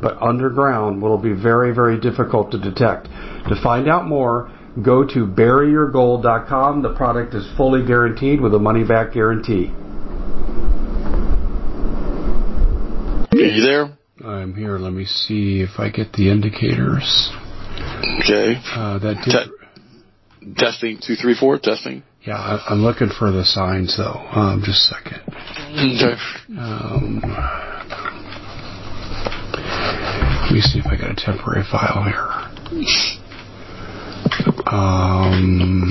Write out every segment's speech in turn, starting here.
but underground will be very, very difficult to detect. To find out more, go to buryyourgold.com. The product is fully guaranteed with a money back guarantee. Are you there? I'm here. Let me see if I get the indicators. Okay. Uh, that did... Te- testing two three four testing. Yeah, I, am looking for the signs though. Um, just a second. Okay. Um, let me see if I got a temporary file here. Um,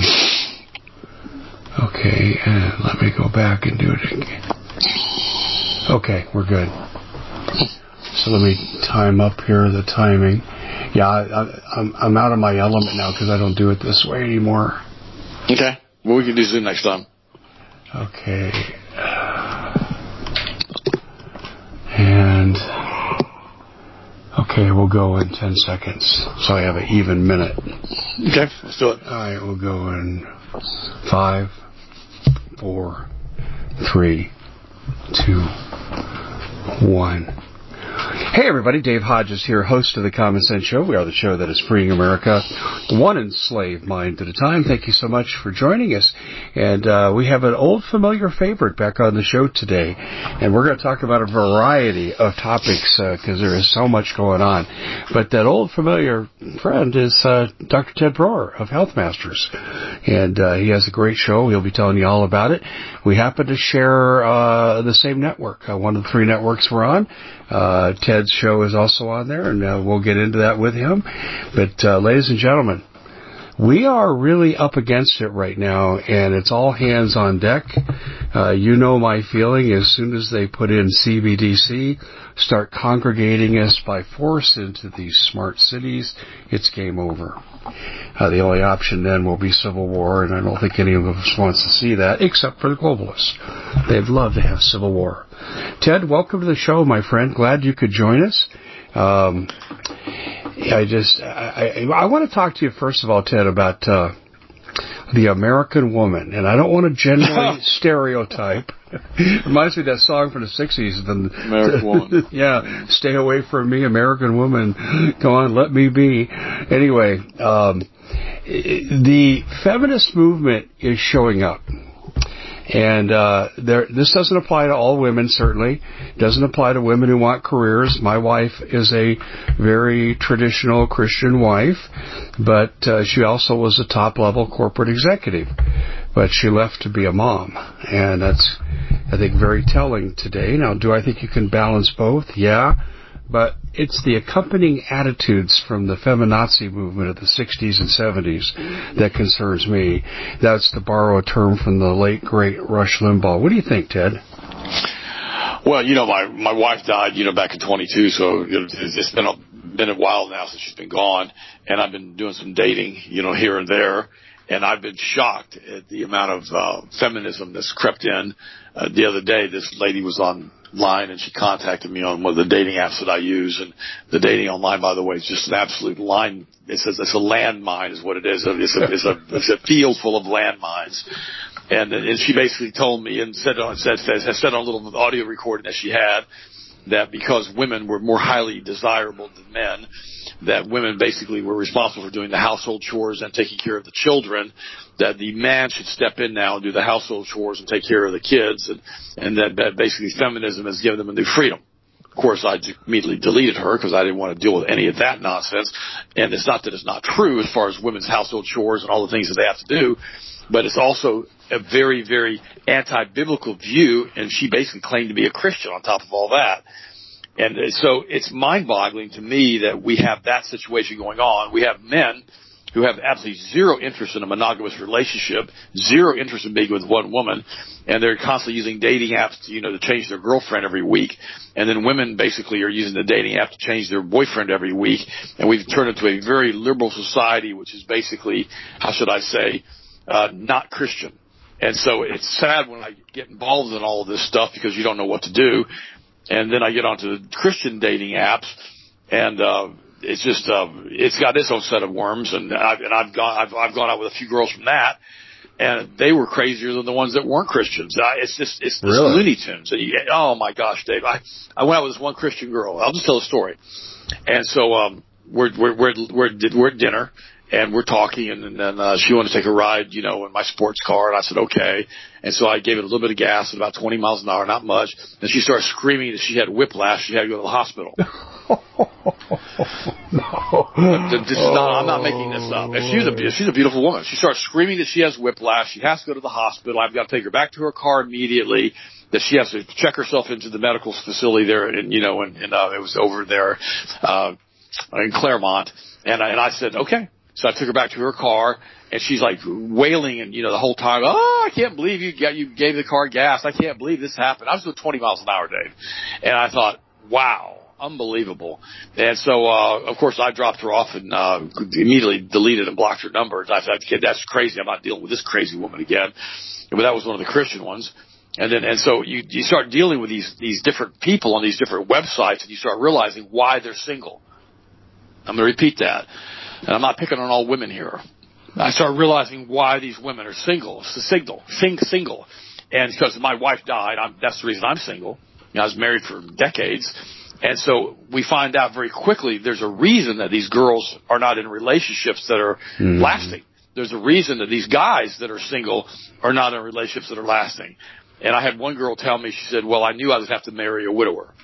okay, and let me go back and do it again. Okay, we're good. So let me time up here the timing. Yeah, I, am I'm out of my element now because I don't do it this way anymore. Okay. Well, we can do Zoom next time. Okay. And Okay, we'll go in 10 seconds. So I have an even minute. Okay, let's do it. All right, we'll go in five, four, three, two, one. Hey everybody, Dave Hodges here, host of the Common Sense Show. We are the show that is freeing America one enslaved mind at a time. Thank you so much for joining us. And uh, we have an old familiar favorite back on the show today. And we're going to talk about a variety of topics because uh, there is so much going on. But that old familiar friend is uh, Dr. Ted Broer of Health Masters. And uh, he has a great show. He'll be telling you all about it. We happen to share uh, the same network, uh, one of the three networks we're on. Uh, Ted's show is also on there, and uh, we'll get into that with him. But, uh, ladies and gentlemen, we are really up against it right now, and it's all hands on deck. Uh, you know my feeling. As soon as they put in CBDC, start congregating us by force into these smart cities, it's game over. Uh, the only option then will be civil war, and I don't think any of us wants to see that, except for the globalists. They'd love to have civil war. Ted, welcome to the show, my friend. Glad you could join us. Um, I just, I, I, I, want to talk to you first of all, Ted, about uh, the American woman, and I don't want to generally stereotype. Reminds me of that song from the '60s. The American woman. yeah, stay away from me, American woman. Come on, let me be. Anyway, um, the feminist movement is showing up. And uh, there, this doesn't apply to all women, certainly. Doesn't apply to women who want careers. My wife is a very traditional Christian wife, but uh, she also was a top level corporate executive. But she left to be a mom, and that's, I think, very telling today. Now, do I think you can balance both? Yeah but it's the accompanying attitudes from the feminazi movement of the 60s and 70s that concerns me. That's to borrow a term from the late great Rush Limbaugh. What do you think, Ted? Well, you know, my my wife died, you know, back in 22, so it's been a been a while now since she's been gone, and I've been doing some dating, you know, here and there, and I've been shocked at the amount of uh, feminism that's crept in. Uh, the other day, this lady was on line and she contacted me on one of the dating apps that I use. And the dating online, by the way, is just an absolute line. It says it's a landmine is what it is. It's a, it's a, it's a field full of landmines. And, and she basically told me and said on, said, said, said on a little audio recording that she had that because women were more highly desirable than men, that women basically were responsible for doing the household chores and taking care of the children, that the man should step in now and do the household chores and take care of the kids, and, and that basically feminism has given them a new freedom. Of course, I immediately deleted her because I didn't want to deal with any of that nonsense. And it's not that it's not true as far as women's household chores and all the things that they have to do, but it's also a very, very anti-biblical view, and she basically claimed to be a Christian on top of all that. And uh, so it's mind-boggling to me that we have that situation going on. We have men who have absolutely zero interest in a monogamous relationship, zero interest in being with one woman, and they're constantly using dating apps, to, you know, to change their girlfriend every week. And then women basically are using the dating app to change their boyfriend every week. And we've turned into a very liberal society, which is basically, how should I say, uh, not Christian. And so it's sad when I get involved in all of this stuff because you don't know what to do. And then I get onto the Christian dating apps and, uh, it's just, uh, it's got its own set of worms and I've, and I've gone, I've, I've gone out with a few girls from that and they were crazier than the ones that weren't Christians. I, it's just, it's this Really? Looney Tunes. You- Oh my gosh, Dave. I, I went out with this one Christian girl. I'll just tell a story. And so, um, we're, we're, we're, we're, we're at dinner and we're talking and, and then, uh, she wanted to take a ride, you know, in my sports car and I said, okay. And so I gave it a little bit of gas at about 20 miles an hour, not much. And she started screaming that she had whiplash. She had to go to the hospital. no. This is not, I'm not making this up. And she's a, she's a beautiful woman. She starts screaming that she has whiplash. She has to go to the hospital. I've got to take her back to her car immediately. That she has to check herself into the medical facility there, and you know, and, and uh, it was over there uh, in Claremont. And I, and I said, okay. So I took her back to her car, and she's like wailing, and you know, the whole time, oh, I can't believe you got you gave the car gas. I can't believe this happened. I was doing 20 miles an hour, Dave, and I thought, wow, unbelievable. And so, uh, of course, I dropped her off and uh, immediately deleted and blocked her numbers. I thought, "Kid, that's crazy. I'm not dealing with this crazy woman again. But that was one of the Christian ones. And then, and so you, you start dealing with these, these different people on these different websites and you start realizing why they're single. I'm going to repeat that. And I'm not picking on all women here. I started realizing why these women are single. It's a signal, sing single. And because my wife died, I'm, that's the reason I'm single. You know, I was married for decades. And so we find out very quickly there's a reason that these girls are not in relationships that are Mhm. lasting. There's a reason that these guys that are single are not in relationships that are lasting. And I had one girl tell me, she said, well, I knew I would have to marry a widower.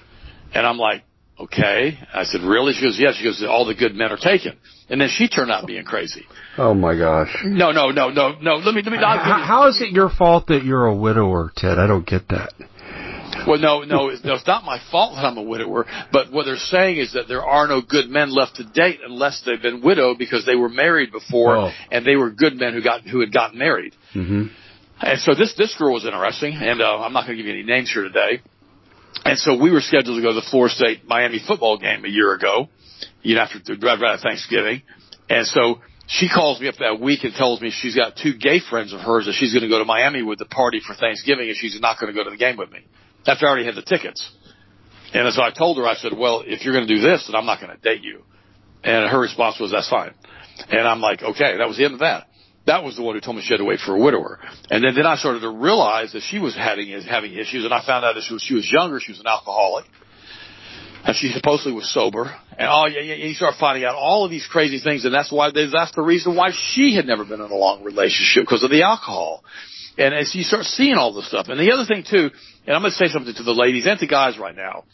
And I'm like, okay. I said, really? She goes, yeah. She goes, all the good men are taken. And then she turned out being crazy. Oh my gosh. No, no, no, no, no. Let me, let me not. How, how is it your fault that you're a widower, Ted? I don't get that. Well, no, no, it's, no, it's not my fault that I'm a widower. But what they're saying is that there are no good men left to date unless they've been widowed because they were married before Oh. and they were good men who got who had gotten married. hmm And so this this girl was interesting, and uh, I'm not going to give you any names here today. And so we were scheduled to go to the Florida State Miami football game a year ago, you know, after right after Thanksgiving. And so she calls me up that week and tells me she's got two gay friends of hers that she's going to go to Miami with the party for Thanksgiving, and she's not going to go to the game with me. After I already had the tickets. And so I told her, I said, well, if you're going to do this, then I'm not going to date you. And her response was, that's fine. And I'm like, okay, that was the end of that. That was the one who told me she had to wait for a widower. And then, then I started to realize that she was having, having issues, and I found out that she was, she was younger, she was an alcoholic. And she supposedly was sober. And oh yeah, yeah, you start finding out all of these crazy things, and that's why that's the reason why she had never been in a long relationship because of the alcohol. And as you start seeing all this stuff, and the other thing too, and I'm going to say something to the ladies and to guys right now.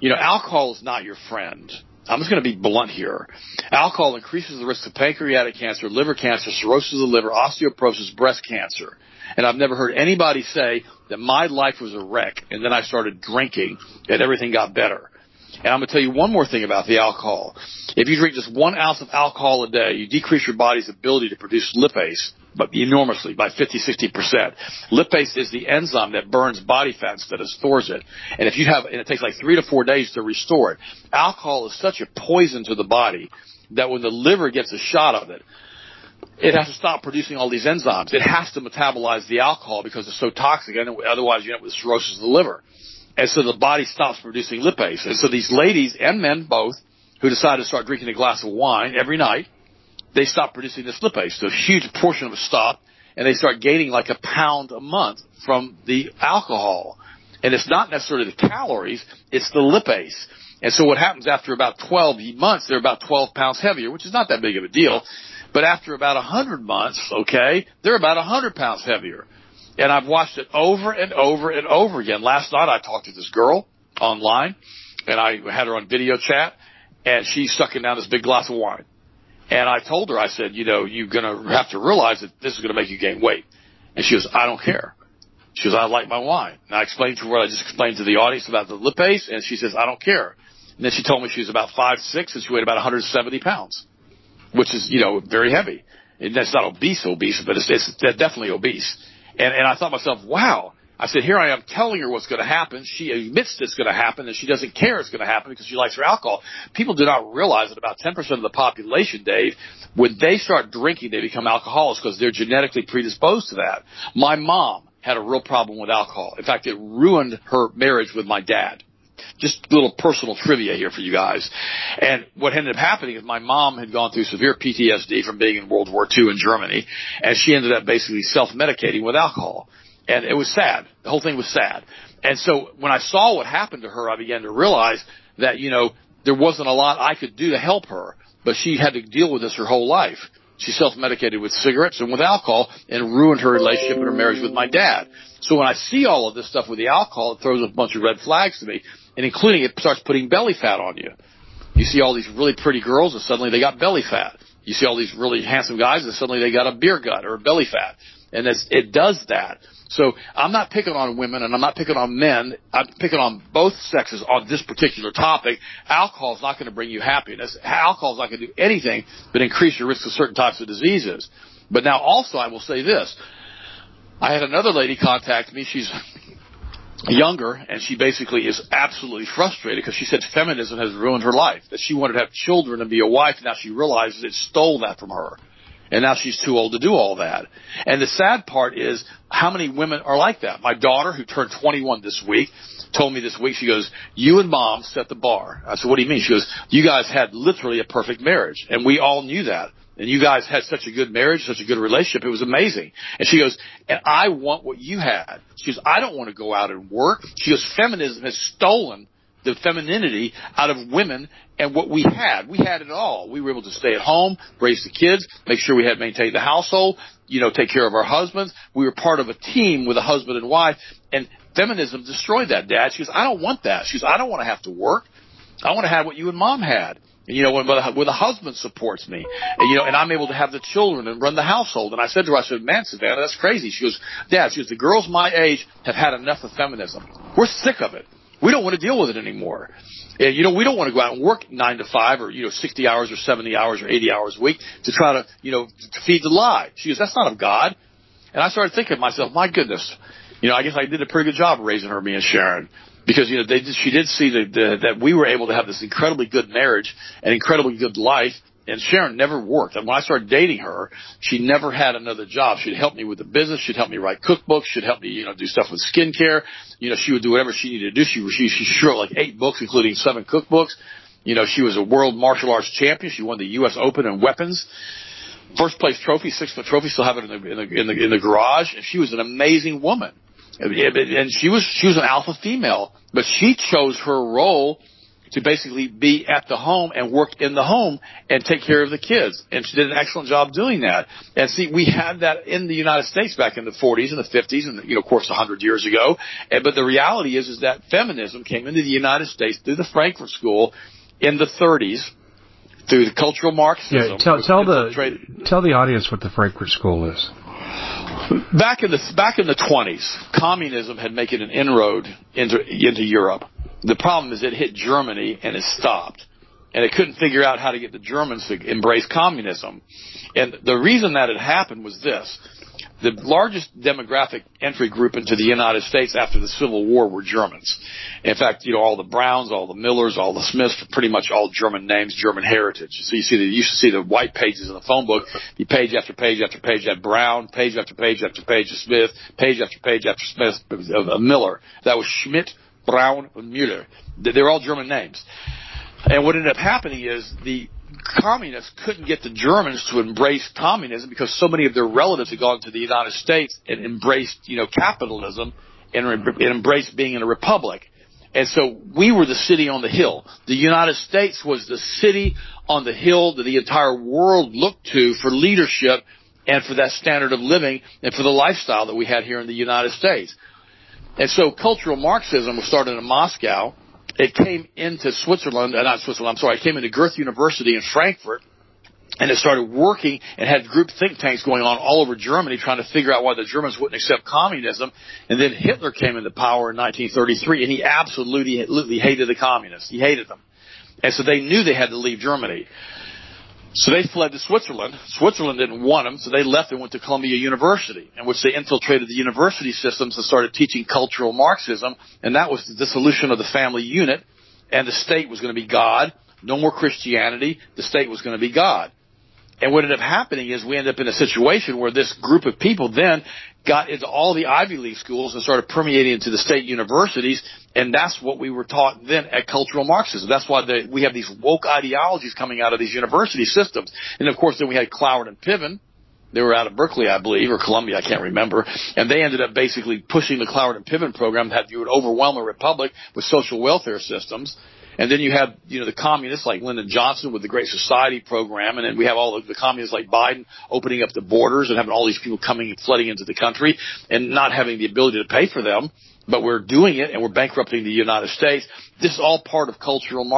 You know, alcohol is not your friend. I'm just going to be blunt here. Alcohol increases the risk of pancreatic cancer, liver cancer, cirrhosis of the liver, osteoporosis, breast cancer. And I've never heard anybody say that my life was a wreck and then I started drinking and everything got better. And I'm going to tell you one more thing about the alcohol. If you drink just one ounce of alcohol a day, you decrease your body's ability to produce lipase but enormously by 50, 60%. Lipase is the enzyme that burns body fat instead of stores it. And if you have, and it takes like three to four days to restore it. Alcohol is such a poison to the body that when the liver gets a shot of it, it has to stop producing all these enzymes. It has to metabolize the alcohol because it's so toxic, otherwise you end up with cirrhosis of the liver. And so the body stops producing lipase. And so these ladies and men both who decide to start drinking a glass of wine every night, they stop producing this lipase. So a huge portion of it stop, and they start gaining like a pound a month from the alcohol. And it's not necessarily the calories, it's the lipase. And so what happens after about 12 months, they're about 12 pounds heavier, which is not that big of a deal. But after about 100 months, okay, they're about 100 pounds heavier. And I've watched it over and over and over again. Last night I talked to this girl online, and I had her on video chat, and she's sucking down this big glass of wine. And I told her, I said, you know, you're going to have to realize that this is going to make you gain weight. And she goes, I don't care. She goes, I like my wine. And I explained to her what I just explained to the audience about the lipase, and she says, I don't care. And then she told me she was about five six and she weighed about 170 pounds, which is, you know, very heavy. And that's not obese obese, but it's, it's definitely obese. And, and I thought to myself, wow. I said, here I am telling her what's going to happen. She admits it's going to happen and she doesn't care it's going to happen because she likes her alcohol. People do not realize that about 10% of the population, Dave, when they start drinking, they become alcoholics because they're genetically predisposed to that. My mom had a real problem with alcohol. In fact, it ruined her marriage with my dad just a little personal trivia here for you guys. And what ended up happening is my mom had gone through severe PTSD from being in World War II in Germany, and she ended up basically self-medicating with alcohol. And it was sad. The whole thing was sad. And so when I saw what happened to her, I began to realize that, you know, there wasn't a lot I could do to help her, but she had to deal with this her whole life. She self-medicated with cigarettes and with alcohol and ruined her relationship and her marriage with my dad. So when I see all of this stuff with the alcohol, it throws a bunch of red flags to me and including it starts putting belly fat on you. You see all these really pretty girls and suddenly they got belly fat. You see all these really handsome guys and suddenly they got a beer gut or a belly fat. And it does that. So I'm not picking on women and I'm not picking on men. I'm picking on both sexes on this particular topic. Alcohol is not going to bring you happiness. Alcohol is not going to do anything but increase your risk of certain types of diseases. But now also I will say this. I had another lady contact me. She's younger, and she basically is absolutely frustrated because she said feminism has ruined her life. That she wanted to have children and be a wife, and now she realizes it stole that from her. And now she's too old to do all that. And the sad part is how many women are like that. My daughter, who turned 21 this week, told me this week, she goes, you and mom set the bar. I said, what do you mean? She goes, you guys had literally a perfect marriage. And we all knew that and you guys had such a good marriage, such a good relationship. It was amazing. And she goes, and I want what you had. She goes, I don't want to go out and work. She goes, feminism has stolen the femininity out of women and what we had. We had it all. We were able to stay at home, raise the kids, make sure we had maintained the household, you know, take care of our husbands. We were part of a team with a husband and wife and feminism destroyed that, dad. She goes, I don't want that. She goes, I don't want to have to work. I want to have what you and mom had. You know, when, when the husband supports me, and, you know, and I'm able to have the children and run the household. And I said to her, I said, man, Savannah, that's crazy. She goes, Dad, she goes, the girls my age have had enough of feminism. We're sick of it. We don't want to deal with it anymore. And, you know, we don't want to go out and work nine to five or, you know, 60 hours or 70 hours or 80 hours a week to try to, you know, to feed the lie. She goes, that's not of God. And I started thinking to myself, my goodness, you know, I guess I did a pretty good job raising her, me and Sharon because you know they she did see that that we were able to have this incredibly good marriage and incredibly good life. And Sharon never worked. And when I started dating her, she never had another job. She'd help me with the business. She'd help me write cookbooks. She'd help me, you know, do stuff with skincare. You know, she would do whatever she needed to do. She she she wrote like eight books, including seven cookbooks. You know, she was a world martial arts champion. She won the U.S. Open in weapons first place trophy, six foot trophy, still have it in the, in the in the in the garage. And she was an amazing woman and she was she was an alpha female, but she chose her role to basically be at the home and work in the home and take care of the kids. And she did an excellent job doing that. And see, we had that in the United States back in the 40s and the 50s and, you know, of course, 100 years ago. And, but the reality is, is that feminism came into the United States through the Frankfurt School in the 30s through the cultural Marxism. Yeah, tell, tell the, tell the audience what the Frankfurt School is. Back in the back in the 20s, communism had made an inroad into into Europe. The problem is it hit Germany and it stopped, and it couldn't figure out how to get the Germans to embrace communism. And the reason that it happened was this: the largest demographic entry group into the United States after the Civil War were Germans. In fact, you know, all the Browns, all the Millers, all the Smiths, pretty much all German names, German heritage. So you see the, you used to see the white pages in the phone book, the page after page after page had Brown, page after page after page of Smith, page after page after Smith of, Miller. That was Schmidt, Brown, and Mueller. They're all German names. And what ended up happening is the communists couldn't get the Germans to embrace communism because so many of their relatives had gone to the United States and embraced, you know, capitalism and, and embraced being in a republic. And so we were the city on the hill. The United States was the city on the hill that the entire world looked to for leadership and for that standard of living and for the lifestyle that we had here in the United States. And so cultural Marxism was started in Moscow it came into Switzerland, uh, not Switzerland, I'm sorry, it came into Goethe University in Frankfurt and it started working and had group think tanks going on all over Germany trying to figure out why the Germans wouldn't accept communism. And then Hitler came into power in 1933 and he absolutely, absolutely hated the communists. He hated them. And so they knew they had to leave Germany. So they fled to Switzerland. Switzerland didn't want them, so they left and went to Columbia University, in which they infiltrated the university systems and started teaching cultural Marxism. And that was the dissolution of the family unit, and the state was going to be God. No more Christianity. The state was going to be God. And what ended up happening is we ended up in a situation where this group of people then got into all the Ivy League schools and started permeating into the state universities. And that's what we were taught then at cultural Marxism. That's why we have these woke ideologies coming out of these university systems. And of course, then we had Cloward and Piven. They were out of Berkeley, I believe, or Columbia, I can't remember. And they ended up basically pushing the Cloward and Piven program that you would overwhelm a republic with social welfare systems. And then you have, you know, the communists like Lyndon Johnson with the Great Society program. And then we have all the, the communists like Biden opening up the borders and having all these people coming and flooding into the country and not having the ability to pay for them. But we're doing it and we're bankrupting the United States. This is all part of cultural.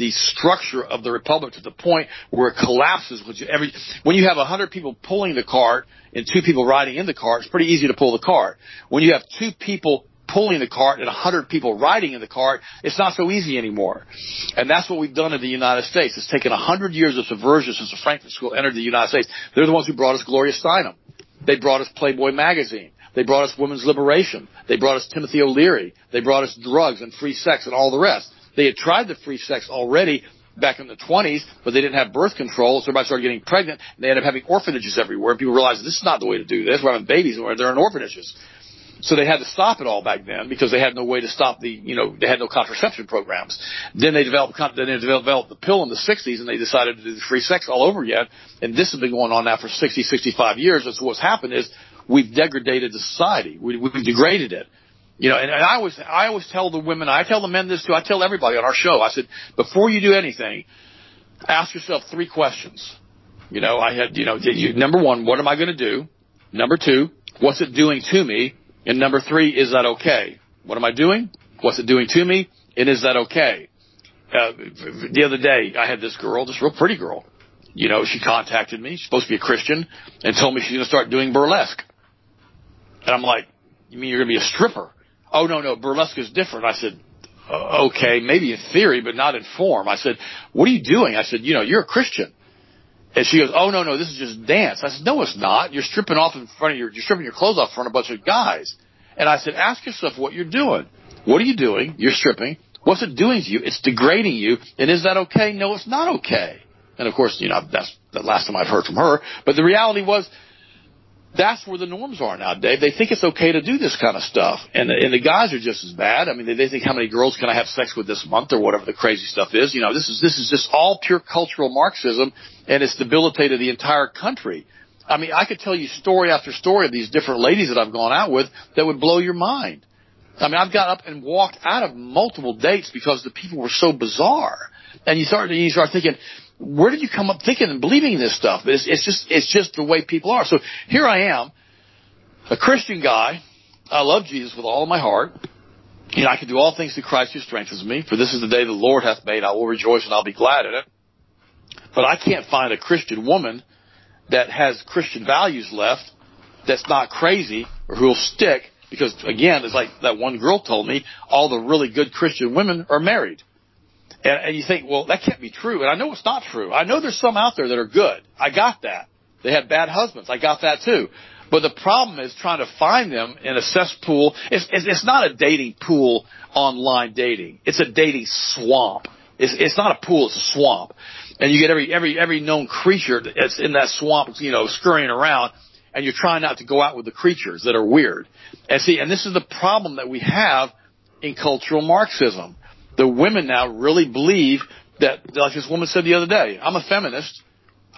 the structure of the republic to the point where it collapses you every when you have a hundred people pulling the cart and two people riding in the cart, it's pretty easy to pull the cart. When you have two people pulling the cart and a 100 people riding in the cart, it's not so easy anymore. And that's what we've done in the United States. It's taken a 100 years of subversion since the Frankfurt School entered the United States. They're the ones who brought us Gloria Steinem. They brought us Playboy magazine. They brought us women's liberation. They brought us Timothy O'Leary. They brought us drugs and free sex and all the rest. They had tried the free sex already back in the 20s, but they didn't have birth control, so everybody started getting pregnant, and they ended up having orphanages everywhere. People realized this is not the way to do this. We're having babies, and they're in orphanages. So they had to stop it all back then because they had no way to stop the, you know, they had no contraception programs. Then they developed, then they developed the pill in the 60s and they decided to do the free sex all over again. And this has been going on now for 60, 65 years. And so what's happened is we've degraded the society. We, we've degraded it. You know, and, and I always, I always tell the women, I tell the men this too, I tell everybody on our show, I said, before you do anything, ask yourself three questions. You know, I had, you know, you, number one, what am I going to do? Number two, what's it doing to me? And number three, is that okay? What am I doing? What's it doing to me? And is that okay? Uh, the other day, I had this girl, this real pretty girl. You know, she contacted me. She's supposed to be a Christian and told me she's going to start doing burlesque. And I'm like, you mean you're going to be a stripper? Oh, no, no, burlesque is different. I said, uh, okay, maybe in theory, but not in form. I said, what are you doing? I said, you know, you're a Christian. And she goes, oh, no, no, this is just dance. I said, no, it's not. You're stripping off in front of your, you're stripping your clothes off in front of a bunch of guys. And I said, ask yourself what you're doing. What are you doing? You're stripping. What's it doing to you? It's degrading you. And is that okay? No, it's not okay. And of course, you know, that's the last time I've heard from her. But the reality was, that's where the norms are now, Dave. They think it's okay to do this kind of stuff. And the, and the guys are just as bad. I mean, they, they think how many girls can I have sex with this month or whatever the crazy stuff is. You know, this is, this is just all pure cultural Marxism and it's debilitated the entire country. I mean, I could tell you story after story of these different ladies that I've gone out with that would blow your mind. I mean, I've got up and walked out of multiple dates because the people were so bizarre. And you start, you start thinking, where did you come up thinking and believing this stuff? It's, it's just, it's just the way people are. So here I am, a Christian guy. I love Jesus with all my heart. You know, I can do all things through Christ who strengthens me. For this is the day the Lord hath made. I will rejoice and I'll be glad in it. But I can't find a Christian woman that has Christian values left that's not crazy or who'll stick because again, it's like that one girl told me, all the really good Christian women are married. And, and you think, well, that can't be true. And I know it's not true. I know there's some out there that are good. I got that. They had bad husbands. I got that too. But the problem is trying to find them in a cesspool. It's, it's, it's not a dating pool, online dating. It's a dating swamp. It's, it's not a pool, it's a swamp. And you get every, every, every known creature that's in that swamp, you know, scurrying around, and you're trying not to go out with the creatures that are weird. And see, and this is the problem that we have in cultural Marxism the women now really believe that, like this woman said the other day, I'm a feminist.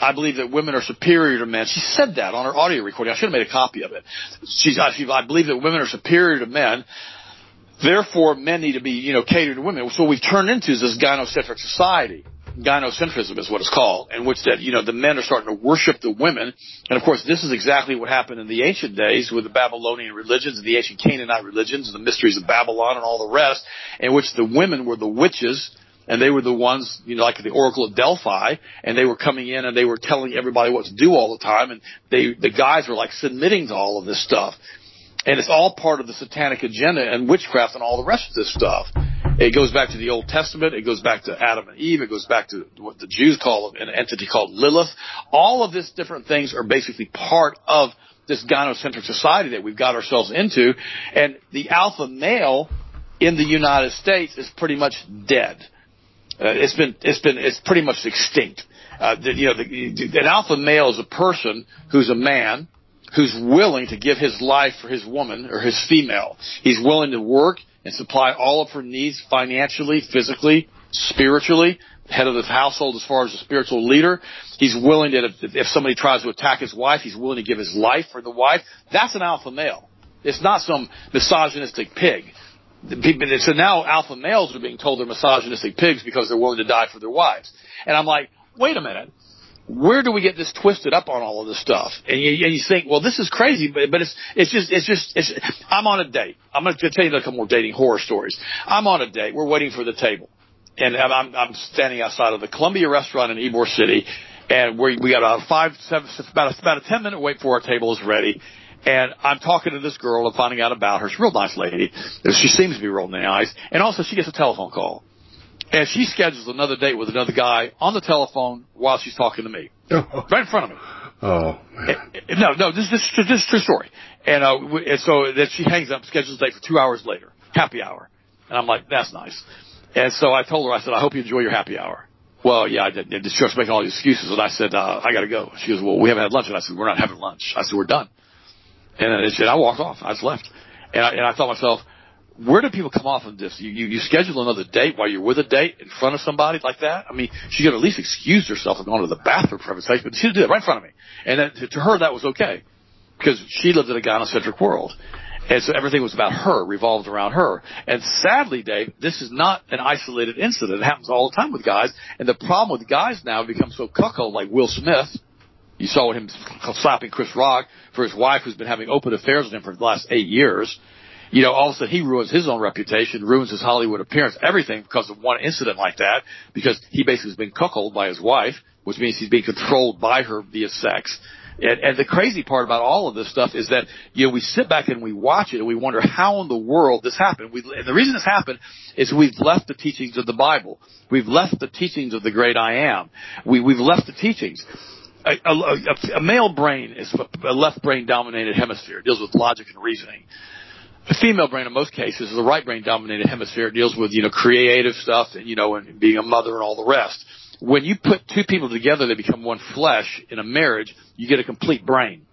I believe that women are superior to men. She said that on her audio recording. I should have made a copy of it. She's, she, I believe that women are superior to men. Therefore, men need to be, you know, catered to women. So we've turned into this gynocentric society gynocentrism is what it's called, in which that, you know, the men are starting to worship the women. And of course, this is exactly what happened in the ancient days with the Babylonian religions and the ancient Canaanite religions and the mysteries of Babylon and all the rest, in which the women were the witches and they were the ones, you know, like the Oracle of Delphi, and they were coming in and they were telling everybody what to do all the time, and they, the guys were like submitting to all of this stuff. And it's all part of the satanic agenda and witchcraft and all the rest of this stuff. It goes back to the Old Testament. It goes back to Adam and Eve. It goes back to what the Jews call an entity called Lilith. All of these different things are basically part of this gynocentric society that we've got ourselves into. And the alpha male in the United States is pretty much dead. Uh, it's been, it's been, it's pretty much extinct. Uh, you know, the, an alpha male is a person who's a man who's willing to give his life for his woman or his female. He's willing to work and supply all of her needs financially, physically, spiritually, head of the household as far as a spiritual leader. He's willing to, if somebody tries to attack his wife, he's willing to give his life for the wife. That's an alpha male. It's not some misogynistic pig. So now alpha males are being told they're misogynistic pigs because they're willing to die for their wives. And I'm like, wait a minute where do we get this twisted up on all of this stuff? And you, and you think, well, this is crazy, but, but it's, it's just, it's just, it's, I'm on a date. I'm going to tell you a couple more dating horror stories. I'm on a date. We're waiting for the table. And I'm, I'm standing outside of the Columbia restaurant in Ybor City. And we, we got about five, seven, about a, about a 10 minute wait for our table is ready. And I'm talking to this girl and finding out about her. She's a real nice lady. She seems to be real nice. And also she gets a telephone call. And she schedules another date with another guy on the telephone while she's talking to me. right in front of me. Oh. And, no, no, this, this, this is true story. And, uh, and so then she hangs up, schedules a date for two hours later. Happy hour. And I'm like, that's nice. And so I told her, I said, I hope you enjoy your happy hour. Well, yeah, I did. And she starts making all these excuses. And I said, uh, I gotta go. She goes, well, we haven't had lunch. And I said, we're not having lunch. I said, we're done. And, and I walked off. I just left. And I, and I thought to myself, where do people come off of this? You, you, you schedule another date while you're with a date in front of somebody like that? I mean, she could at least excuse herself and going to the bathroom for heaven's sake, but she did it right in front of me. And that, to, to her, that was okay. Because she lived in a gynocentric world. And so everything was about her, revolved around her. And sadly, Dave, this is not an isolated incident. It happens all the time with guys. And the problem with guys now become so cuckold like Will Smith. You saw him slapping Chris Rock for his wife who's been having open affairs with him for the last eight years you know, all of a sudden he ruins his own reputation, ruins his Hollywood appearance, everything because of one incident like that, because he basically has been cuckolded by his wife, which means he's being controlled by her via sex. And, and the crazy part about all of this stuff is that, you know, we sit back and we watch it and we wonder how in the world this happened. We, and the reason this happened is we've left the teachings of the Bible. We've left the teachings of the great I am. We, we've left the teachings. A, a, a, male brain is a left brain dominated hemisphere. It deals with logic and reasoning. The female brain in most cases is the right brain dominated hemisphere. It deals with, you know, creative stuff and, you know, and being a mother and all the rest. When you put two people together, they become one flesh in a marriage, you get a complete brain.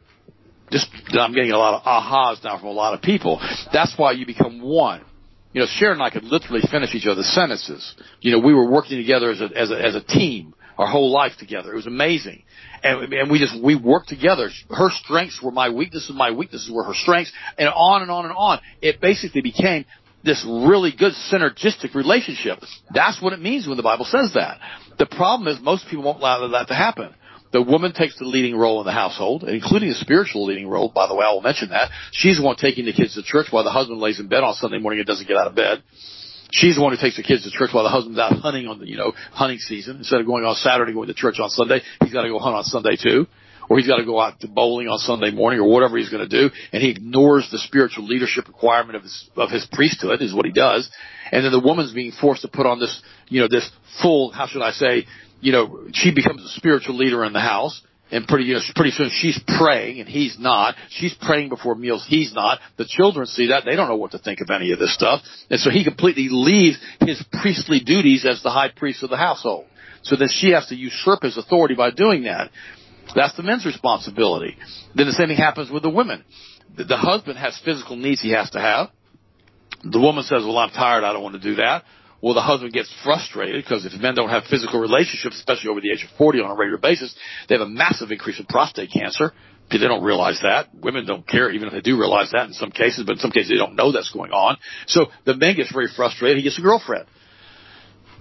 Just, I'm getting a lot of ahas now from a lot of people. That's why you become one. You know, Sharon and I could literally finish each other's sentences. You know, we were working together as a, as a, as a team our whole life together. It was amazing and, and we just we worked together. Her strengths were my weaknesses, my weaknesses were her strengths, and on and on and on. It basically became this really good synergistic relationship. That's what it means when the Bible says that. The problem is most people won't allow that to happen. The woman takes the leading role in the household, including the spiritual leading role. By the way, I will mention that. She's the one taking the kids to church while the husband lays in bed on Sunday morning and doesn't get out of bed. She's the one who takes the kids to church while the husband's out hunting on the, you know, hunting season. Instead of going on Saturday, going to church on Sunday, he's got to go hunt on Sunday too. Or he's got to go out to bowling on Sunday morning or whatever he's going to do. And he ignores the spiritual leadership requirement of his, of his priesthood is what he does. And then the woman's being forced to put on this, you know, this full, how should I say, you know, she becomes a spiritual leader in the house and pretty, you know, pretty soon she's praying and he's not. She's praying before meals. He's not. The children see that. They don't know what to think of any of this stuff. And so he completely leaves his priestly duties as the high priest of the household. So then she has to usurp his authority by doing that. That's the men's responsibility. Then the same thing happens with the women. The husband has physical needs he has to have. The woman says, well, I'm tired. I don't want to do that. Well, the husband gets frustrated because if men don't have physical relationships, especially over the age of 40 on a regular basis, they have a massive increase in prostate cancer. They don't realize that. Women don't care, even if they do realize that in some cases, but in some cases they don't know that's going on. So the man gets very frustrated. He gets a girlfriend.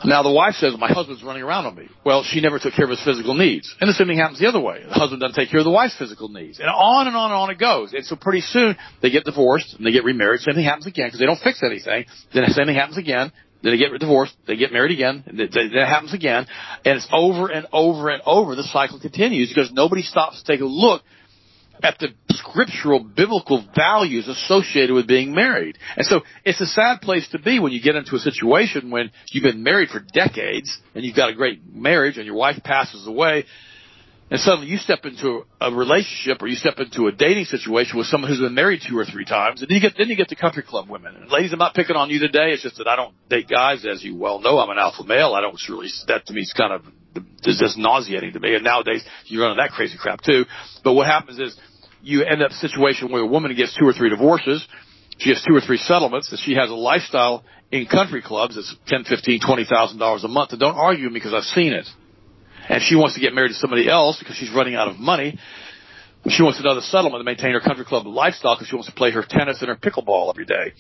Now the wife says, my husband's running around on me. Well, she never took care of his physical needs. And the same thing happens the other way. The husband doesn't take care of the wife's physical needs. And on and on and on it goes. And so pretty soon they get divorced and they get remarried. Same thing happens again because they don't fix anything. Then the same thing happens again. Then they get divorced. They get married again. That happens again. And it's over and over and over. The cycle continues because nobody stops to take a look at the scriptural biblical values associated with being married. And so it's a sad place to be when you get into a situation when you've been married for decades and you've got a great marriage and your wife passes away and suddenly you step into a relationship or you step into a dating situation with someone who's been married two or three times, and then you get then you get to country club women. And ladies, I'm not picking on you today. It's just that I don't date guys, as you well know. I'm an alpha male. I don't really that to me is kind of is just nauseating to me. And nowadays you run into that crazy crap too. But what happens is you end up in a situation where a woman gets two or three divorces. She has two or three settlements, and she has a lifestyle in country clubs that's ten, fifteen, twenty thousand dollars a month. And don't argue with me because I've seen it and she wants to get married to somebody else because she's running out of money. She wants another settlement to maintain her country club lifestyle because she wants to play her tennis and her pickleball every day.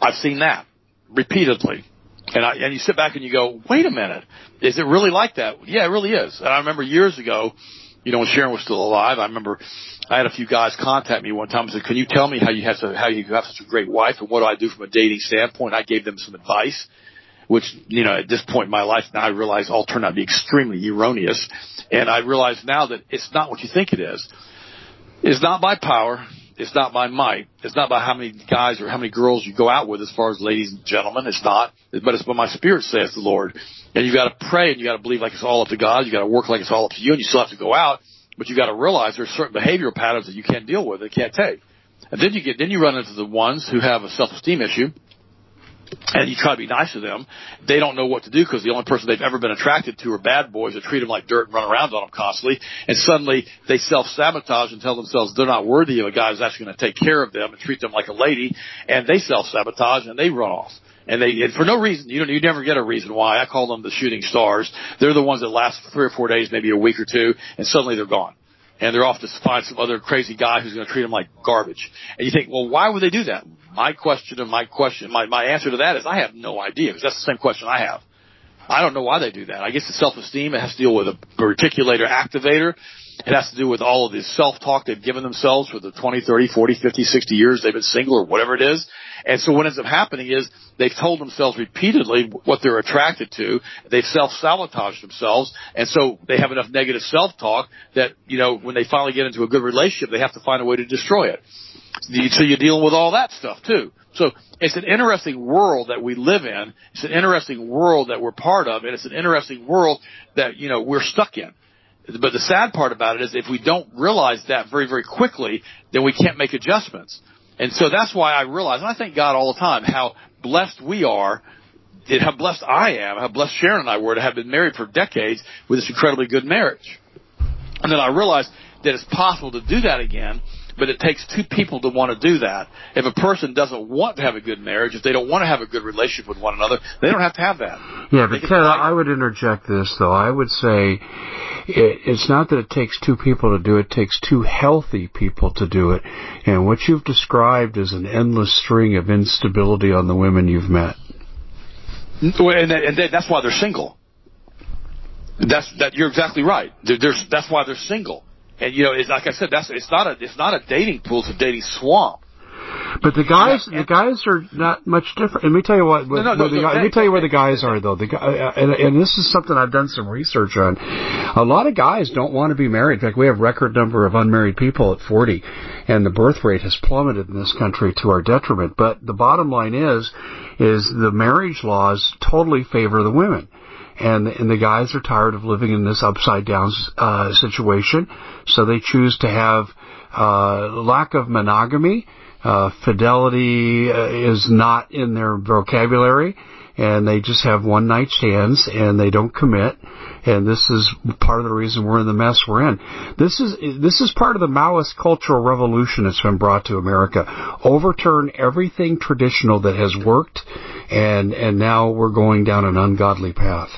I've seen that repeatedly. And I, and you sit back and you go, wait a minute, is it really like that? Yeah, it really is. And I remember years ago, you know, when Sharon was still alive, I remember I had a few guys contact me one time and said, can you tell me how you have to, how you have such a great wife and what do I do from a dating standpoint? I gave them some advice which, you know, at this point in my life now I realize all turned out to be extremely erroneous. And I realize now that it's not what you think it is. It's not by power. It's not by might. It's not by how many guys or how many girls you go out with as far as ladies and gentlemen. It's not. But it's by my spirit, says the Lord. And you gotta pray and you gotta believe like it's all up to God. You gotta work like it's all up to you and you still have to go out. But you gotta realize there's certain behavioral patterns that you can't deal with, that you can't take. And then you get, then you run into the ones who have a self-esteem issue and you try to be nice to them, they don't know what to do because the only person they've ever been attracted to are bad boys that treat them like dirt and run around on them constantly. And suddenly they self-sabotage and tell themselves they're not worthy of a guy who's actually going to take care of them and treat them like a lady. And they self-sabotage and they run off. And they, and for no reason, you know, you never get a reason why. I call them the shooting stars. They're the ones that last three or four days, maybe a week or two, and suddenly they're gone and they're off to find some other crazy guy who's going to treat them like garbage. And you think, well, why would they do that? My question and my question, my, my answer to that is I have no idea because that's the same question I have. I don't know why they do that. I guess it's self-esteem, it has to deal with a reticulator activator. It has to do with all of this self-talk they've given themselves for the 20, 30, 40, 50, 60 years they've been single or whatever it is. And so what ends up happening is they've told themselves repeatedly what they're attracted to. They've self-sabotaged themselves. And so they have enough negative self-talk that, you know, when they finally get into a good relationship, they have to find a way to destroy it. So you're dealing with all that stuff too. So it's an interesting world that we live in. It's an interesting world that we're part of, and it's an interesting world that, you know, we're stuck in. But the sad part about it is if we don't realize that very, very quickly, then we can't make adjustments. And so that's why I realize, and I thank God all the time, how blessed we are, and how blessed I am, how blessed Sharon and I were to have been married for decades with this incredibly good marriage. And then I realized that it's possible to do that again, but it takes two people to want to do that. If a person doesn't want to have a good marriage, if they don't want to have a good relationship with one another, they don't have to have that. Yeah, but Ted, I would interject this though. I would say it, it's not that it takes two people to do it, it takes two healthy people to do it. And what you've described is an endless string of instability on the women you've met. And, and that's why they're single. That's that. You're exactly right. There's, that's why they're single. And you know, it's like I said, that's it's not a it's not a dating pool, it's a dating swamp. But the guys, the guys are not much different. Let me tell you what. no, no, no, the, let me tell you where the guys are, though. The uh, and, and this is something I've done some research on. A lot of guys don't want to be married. In fact, we have record number of unmarried people at 40, and the birth rate has plummeted in this country to our detriment. But the bottom line is, is the marriage laws totally favor the women and and the guys are tired of living in this upside down uh, situation, so they choose to have uh, lack of monogamy. Uh, fidelity uh, is not in their vocabulary, and they just have one night stands and they don't commit. And this is part of the reason we're in the mess we're in. This is this is part of the Maoist cultural revolution that's been brought to America. Overturn everything traditional that has worked, and and now we're going down an ungodly path.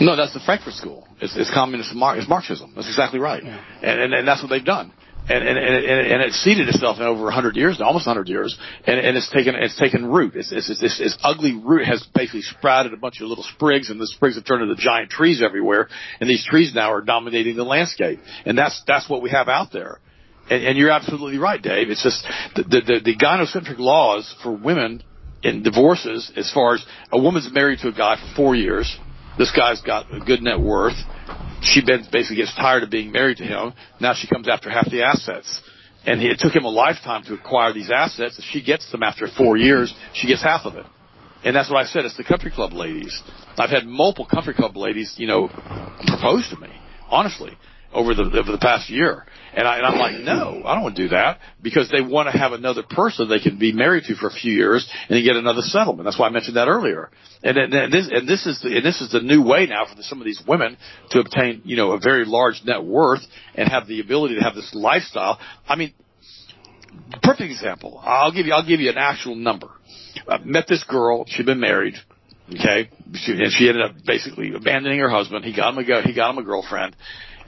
No, that's the Frankfurt School. It's, it's communist. It's Marxism. That's exactly right. Yeah. And, and and that's what they've done and and and, and it's seeded itself in over 100 years, almost 100 years, and, and it's taken it's taken root. It's, it's, it's, it's ugly root has basically sprouted a bunch of little sprigs, and the sprigs have turned into giant trees everywhere, and these trees now are dominating the landscape, and that's that's what we have out there. And, and you're absolutely right, Dave. It's just the, the the gynocentric laws for women in divorces, as far as a woman's married to a guy for four years, this guy's got a good net worth she basically gets tired of being married to him. Now she comes after half the assets. And it took him a lifetime to acquire these assets. She gets them after four years, she gets half of it. And that's what I said. It's the country club ladies. I've had multiple country club ladies, you know, propose to me, honestly over the over the past year. And, I, and I'm like, no, I don't want to do that because they want to have another person they can be married to for a few years and then get another settlement. That's why I mentioned that earlier. And, and, and this and this is the, and this is the new way now for the, some of these women to obtain you know a very large net worth and have the ability to have this lifestyle. I mean, perfect example. I'll give you I'll give you an actual number. I met this girl. She'd been married. Okay, she, and she ended up basically abandoning her husband. He got him a he got him a girlfriend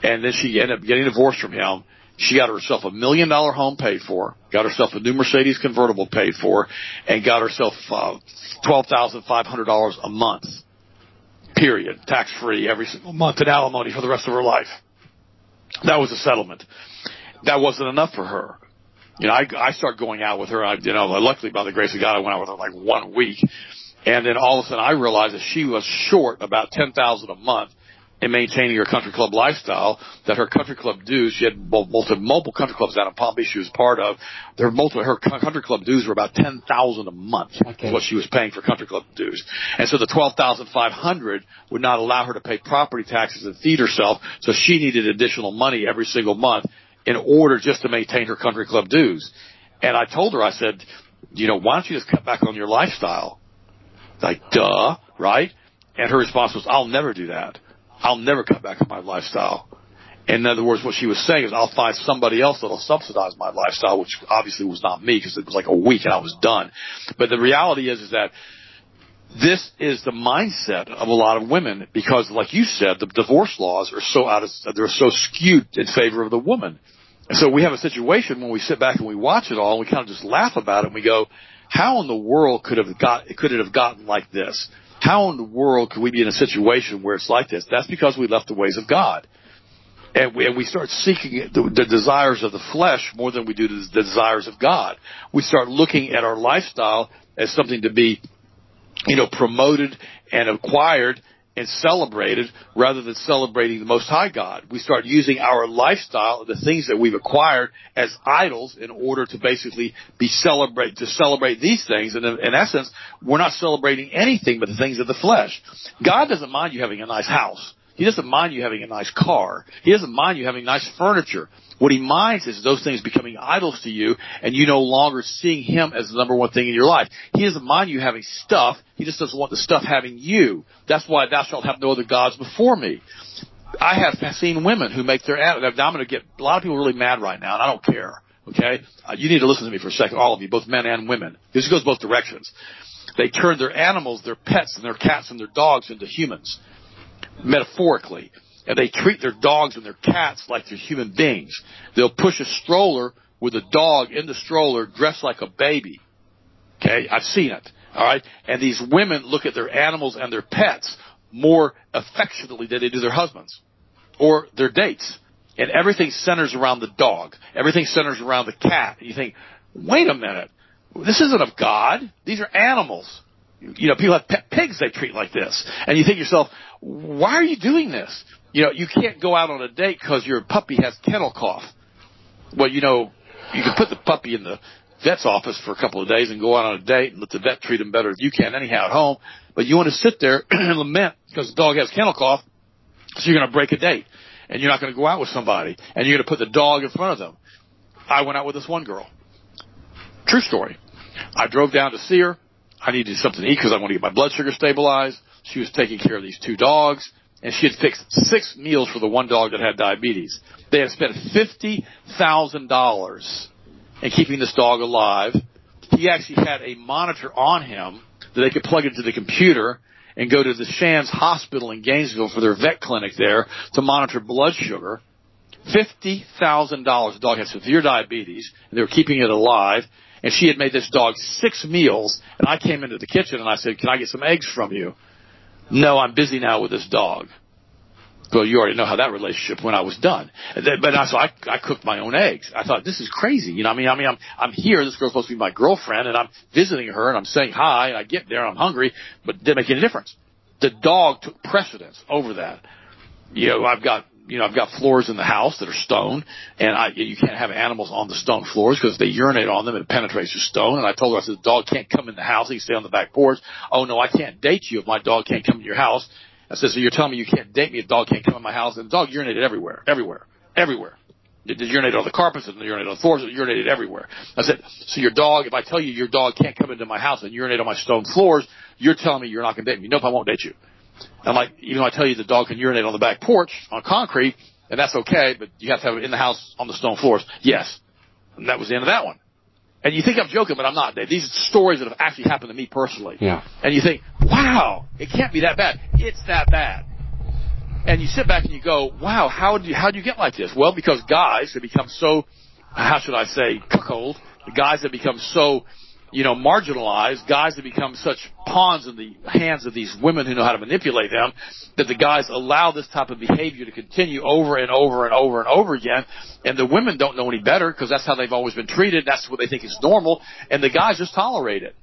and then she ended up getting divorced from him. She got herself a million dollar home paid for, got herself a new Mercedes convertible paid for, and got herself uh, twelve thousand five hundred dollars a month, period, tax free every single month in alimony for the rest of her life. That was a settlement. That wasn't enough for her. You know, I I started going out with her. I, you know, luckily by the grace of God, I went out with her like one week, and then all of a sudden I realized that she was short about ten thousand a month in maintaining her country club lifestyle that her country club dues, she had multiple, multiple country clubs down in Palm Beach she was part of. Were multiple, her country club dues were about 10000 a month okay. what she was paying for country club dues. And so the 12500 would not allow her to pay property taxes and feed herself, so she needed additional money every single month in order just to maintain her country club dues. And I told her, I said, you know, why don't you just cut back on your lifestyle? Like, duh, right? And her response was, I'll never do that. I'll never cut back on my lifestyle. In other words, what she was saying is, I'll find somebody else that'll subsidize my lifestyle, which obviously was not me because it was like a week and I was done. But the reality is, is that this is the mindset of a lot of women because, like you said, the divorce laws are so out of, they're so skewed in favor of the woman. And so we have a situation when we sit back and we watch it all, and we kind of just laugh about it, and we go, how in the world could have got, could it have gotten like this? How in the world could we be in a situation where it's like this? That's because we left the ways of God. And we, and we start seeking the, the desires of the flesh more than we do the, the desires of God. We start looking at our lifestyle as something to be, you know, promoted and acquired and celebrated rather than celebrating the Most High God. We start using our lifestyle, the things that we've acquired as idols in order to basically be celebrate, to celebrate these things. And in, essence, we're not celebrating anything but the things of the flesh. God doesn't mind you having a nice house. He doesn't mind you having a nice car. He doesn't mind you having nice furniture. What he minds is those things becoming idols to you and you no longer seeing him as the number one thing in your life. He doesn't mind you having stuff. He just doesn't want the stuff having you. That's why thou shalt have no other gods before me. I have seen women who make their, now I'm going to get, a lot of people really mad right now and I don't care. Okay? Uh, you need to listen to me for a second, all of you, both men and women. This goes both directions. They turn their animals, their pets and their cats and their dogs into humans. Metaphorically and they treat their dogs and their cats like they're human beings. They'll push a stroller with a dog in the stroller dressed like a baby. Okay, I've seen it. All right, and these women look at their animals and their pets more affectionately than they do their husbands or their dates. And everything centers around the dog. Everything centers around the cat. And you think, wait a minute, this isn't of God. These are animals. You know, people have pet pigs they treat like this. And you think to yourself, why are you doing this? You know, you can't go out on a date because your puppy has kennel cough. Well, you know, you can put the puppy in the vet's office for a couple of days and go out on a date and let the vet treat him better than you can anyhow at home. But you want to sit there and lament because the dog has kennel cough, so you're going to break a date and you're not going to go out with somebody and you're going to put the dog in front of them. I went out with this one girl. True story. I drove down to see her. I needed something to eat because I want to get my blood sugar stabilized. She was taking care of these two dogs and she had fixed six meals for the one dog that had diabetes. They had spent fifty thousand dollars in keeping this dog alive. He actually had a monitor on him that they could plug into the computer and go to the Shands Hospital in Gainesville for their vet clinic there to monitor blood sugar. Fifty thousand dollars. The dog had severe diabetes, and they were keeping it alive. And she had made this dog six meals, and I came into the kitchen and I said, "Can I get some eggs from you?" No, I'm busy now with this dog. Well, you already know how that relationship when I was done. But I, so I, I cooked my own eggs. I thought this is crazy. You know, I mean, I mean, I'm, I'm here. This girl's supposed to be my girlfriend, and I'm visiting her, and I'm saying hi, and I get there, and I'm hungry, but it didn't make any difference. The dog took precedence over that. You know, I've got you know, I've got floors in the house that are stone, and I, you can't have animals on the stone floors because they urinate on them it penetrates the stone. And I told her, I said, the dog can't come in the house. He can stay on the back porch. Oh no, I can't date you if my dog can't come in your house. I said, so you're telling me you can't date me if dog can't come in my house? And the dog urinated everywhere, everywhere, everywhere. It urinated on the carpets, it urinated on the floors, it urinated everywhere. I said, so your dog, if I tell you your dog can't come into my house and urinate on my stone floors, you're telling me you're not going to date me. Nope, I won't date you. I'm like, even though I tell you the dog can urinate on the back porch on concrete, and that's okay, but you have to have it in the house on the stone floors. Yes. And that was the end of that one. And you think I'm joking, but I'm not. These are stories that have actually happened to me personally. Yeah. And you think, wow, it can't be that bad. It's that bad. And you sit back and you go, wow, how do you, how do you get like this? Well, because guys have become so, how should I say, cuckold. The guys have become so you know, marginalized, guys have become such pawns in the hands of these women who know how to manipulate them, that the guys allow this type of behavior to continue over and over and over and over again, and the women don't know any better because that's how they've always been treated, that's what they think is normal, and the guys just tolerate it.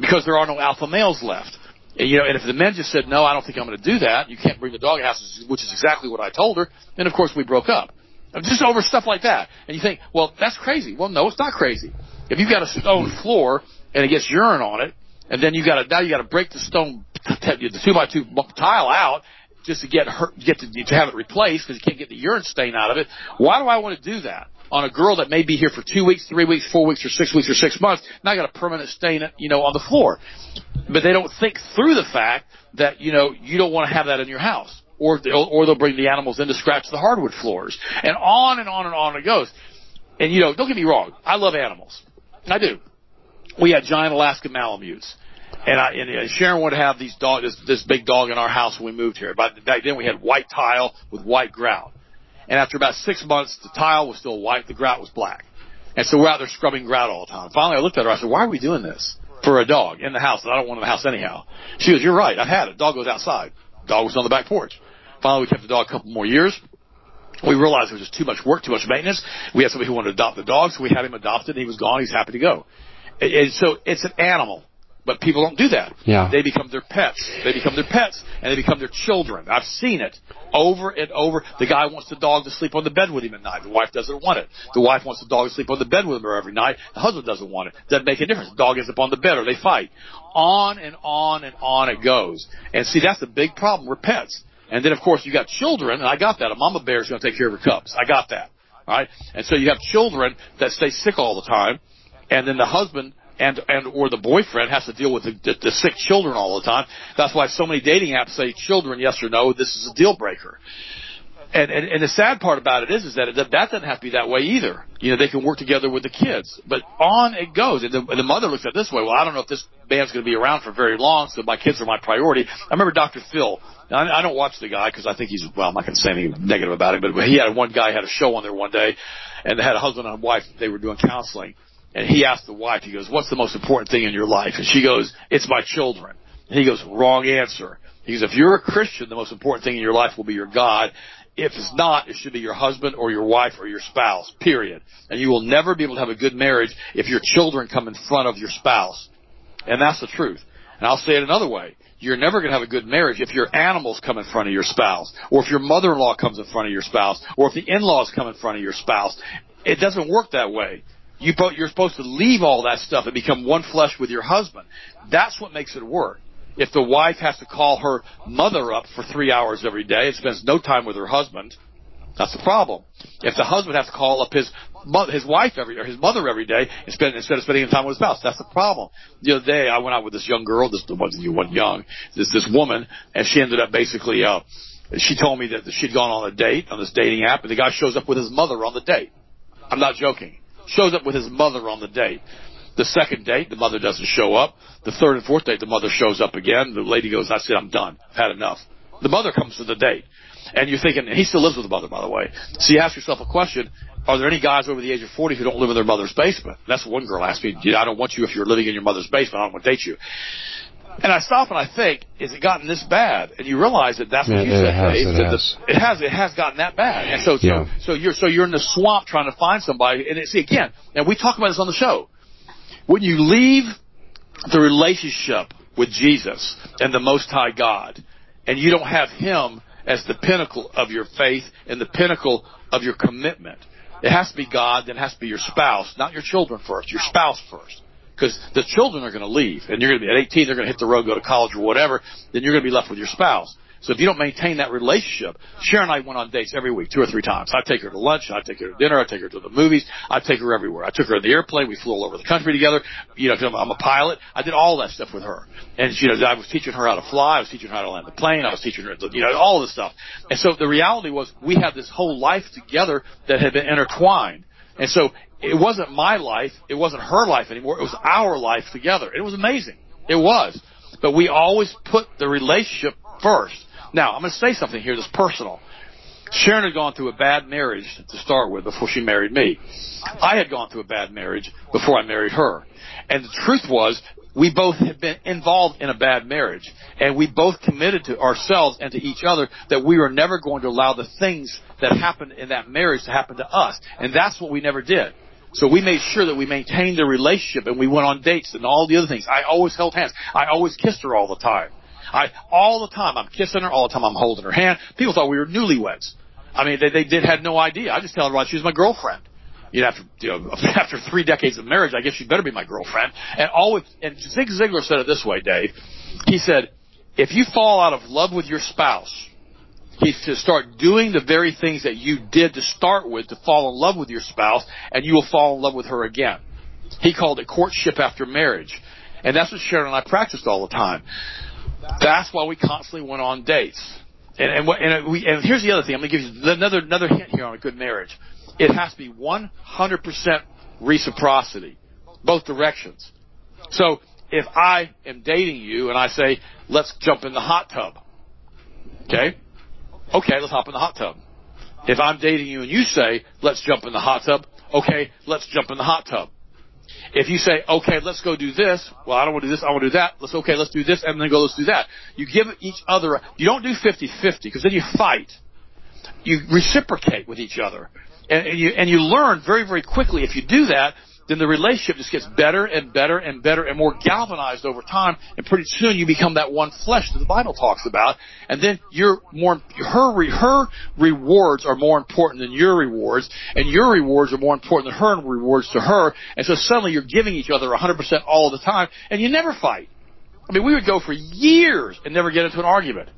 Because there are no alpha males left. And, you know, and if the men just said, no, I don't think I'm going to do that, you can't bring the dog house, which is exactly what I told her, then of course we broke up. Just over stuff like that. And you think, well, that's crazy. Well, no, it's not crazy. If you've got a stone floor and it gets urine on it, and then you got to now you got to break the stone the two by two tile out just to get her, get to, to have it replaced because you can't get the urine stain out of it. Why do I want to do that? on a girl that may be here for two weeks, three weeks, four weeks, or six weeks, or six months, not got a permanent stain, you know, on the floor. But they don't think through the fact that, you know, you don't want to have that in your house. Or, or they'll bring the animals in to scratch the hardwood floors. And on and on and on it goes. And you know, don't get me wrong, I love animals. I do. We had giant Alaska Malamutes. And, I, and Sharon would have these dog, this, this big dog in our house when we moved here. But back then we had white tile with white grout. And after about six months, the tile was still white, the grout was black. And so we're out there scrubbing grout all the time. Finally, I looked at her. I said, "Why are we doing this for a dog in the house? That I don't want in the house anyhow." She goes, "You're right. I've had it. Dog goes outside. Dog was on the back porch." Finally, we kept the dog a couple more years. We realized there was just too much work, too much maintenance. We had somebody who wanted to adopt the dog, so we had him adopted. And he was gone. He's happy to go. And so it's an animal. But people don't do that. Yeah. They become their pets. They become their pets and they become their children. I've seen it over and over. The guy wants the dog to sleep on the bed with him at night. The wife doesn't want it. The wife wants the dog to sleep on the bed with him every night. The husband doesn't want it. Doesn't make a difference. The dog ends up on the bed or they fight. On and on and on it goes. And see, that's the big problem. We're pets. And then of course you got children, and I got that. A mama bear is going to take care of her cubs. I got that. All right. And so you have children that stay sick all the time, and then the husband and and or the boyfriend has to deal with the, the, the sick children all the time. That's why so many dating apps say children, yes or no. This is a deal breaker. And, and, and the sad part about it is, is that it, that doesn't have to be that way either. You know, they can work together with the kids, but on it goes. And the, and the mother looks at it this way. Well, I don't know if this band's going to be around for very long, so my kids are my priority. I remember Dr. Phil. Now, I, I don't watch the guy because I think he's well. I'm not going to say anything negative about him, but he had one guy had a show on there one day, and they had a husband and a wife. They were doing counseling, and he asked the wife, he goes, what's the most important thing in your life? And she goes, it's my children. And he goes, wrong answer. He goes, if you're a Christian, the most important thing in your life will be your God. If it's not, it should be your husband or your wife or your spouse, period. And you will never be able to have a good marriage if your children come in front of your spouse. And that's the truth. And I'll say it another way. You're never going to have a good marriage if your animals come in front of your spouse, or if your mother-in-law comes in front of your spouse, or if the in-laws come in front of your spouse. It doesn't work that way. You, you're supposed to leave all that stuff and become one flesh with your husband. That's what makes it work. If the wife has to call her mother up for three hours every day and spends no time with her husband, that's the problem. If the husband has to call up his his wife every or his mother every day and spend, instead of spending time with his spouse, that's the problem. The other day, I went out with this young girl. This wasn't you wasn't young. This this woman, and she ended up basically. uh She told me that she'd gone on a date on this dating app, and the guy shows up with his mother on the date. I'm not joking shows up with his mother on the date. The second date, the mother doesn't show up. The third and fourth date, the mother shows up again. The lady goes, I said, I'm done. I've had enough. The mother comes to the date. And you're thinking, and he still lives with the mother, by the way. So you ask yourself a question, are there any guys over the age of 40 who don't live in their mother's basement? That's what one girl asked me. I don't want you if you're living in your mother's basement. I don't want to date you. And I stop and I think, is it gotten this bad? And you realize that that's what it, you said, it has, Dave. It has. The, it has. It has gotten that bad. And so, yeah. so, so you're so you're in the swamp trying to find somebody. And it, see again, and we talk about this on the show. When you leave the relationship with Jesus and the Most High God, and you don't have Him as the pinnacle of your faith and the pinnacle of your commitment, it has to be God. Then it has to be your spouse, not your children first. Your spouse first because the children are going to leave, and you're going to be at 18, they're going to hit the road, go to college or whatever. Then you're going to be left with your spouse. So if you don't maintain that relationship, Sharon and I went on dates every week, two or three times. I'd take her to lunch, I'd take her to dinner, I'd take her to the movies, I'd take her everywhere. I took her in the airplane, we flew all over the country together. You know, i I'm a pilot. I did all that stuff with her. And, you know, I was teaching her how to fly, I was teaching her how to land the plane, I was teaching her, you know, all this stuff. And so the reality was we had this whole life together that had been intertwined. And so it wasn't my life. It wasn't her life anymore. It was our life together. It was amazing. It was. But we always put the relationship first. Now, I'm going to say something here that's personal. Sharon had gone through a bad marriage to start with before she married me. I had gone through a bad marriage before I married her. And the truth was, we both had been involved in a bad marriage. And we both committed to ourselves and to each other that we were never going to allow the things that happened in that marriage to happen to us. And that's what we never did. So we made sure that we maintained the relationship and we went on dates and all the other things. I always held hands. I always kissed her all the time. I, all the time I'm kissing her, all the time I'm holding her hand. People thought we were newlyweds. I mean, they, they did had no idea. I just tell her she was my girlfriend. You know, after you know, after three decades of marriage, I guess she better be my girlfriend. And always, and Zig Ziglar said it this way, Dave. He said, if you fall out of love with your spouse, He's to start doing the very things that you did to start with to fall in love with your spouse, and you will fall in love with her again. He called it courtship after marriage. And that's what Sharon and I practiced all the time. That's why we constantly went on dates. And, and, and, we, and here's the other thing. I'm going to give you another, another hint here on a good marriage. It has to be 100% reciprocity. Both directions. So, if I am dating you and I say, let's jump in the hot tub. Okay? Okay, let's hop in the hot tub. If I'm dating you and you say, let's jump in the hot tub, okay, let's jump in the hot tub. If you say, okay, let's go do this, well, I don't want to do this, I want to do that, let's, okay, let's do this, and then go, let's do that. You give each other, you don't do 50-50, because then you fight. You reciprocate with each other. And, and you, and you learn very, very quickly, if you do that, then the relationship just gets better and better and better and more galvanized over time. And pretty soon you become that one flesh that the Bible talks about. And then you're more, her, her rewards are more important than your rewards. And your rewards are more important than her rewards to her. And so suddenly you're giving each other 100% all the time and you never fight. I mean, we would go for years and never get into an argument.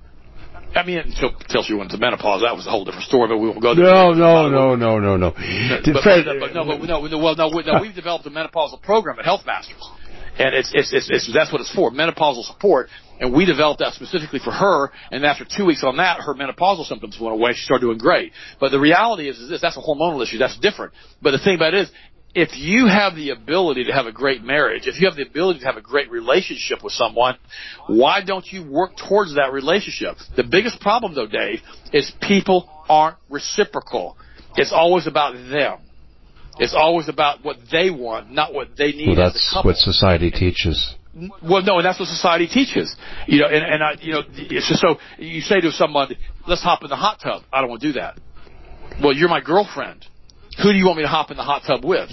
I mean, until, until she went to menopause, that was a whole different story. But we won't go there. No, no, no, no, no, no. But, but, but, no, but no, well, no, no, we've developed a menopausal program at Health Masters, and it's, it's, it's, it's that's what it's for, menopausal support. And we developed that specifically for her. And after two weeks on that, her menopausal symptoms went away. She started doing great. But the reality is, is this: that's a hormonal issue. That's different. But the thing about it is, if you have the ability to have a great marriage, if you have the ability to have a great relationship with someone, why don't you work towards that relationship? The biggest problem though, Dave, is people aren't reciprocal. It's always about them. It's always about what they want, not what they need. Well, that's what society teaches. Well, no, and that's what society teaches. You know, and, and I, you know, it's just so you say to someone, "Let's hop in the hot tub." I don't want to do that. Well, you're my girlfriend. Who do you want me to hop in the hot tub with?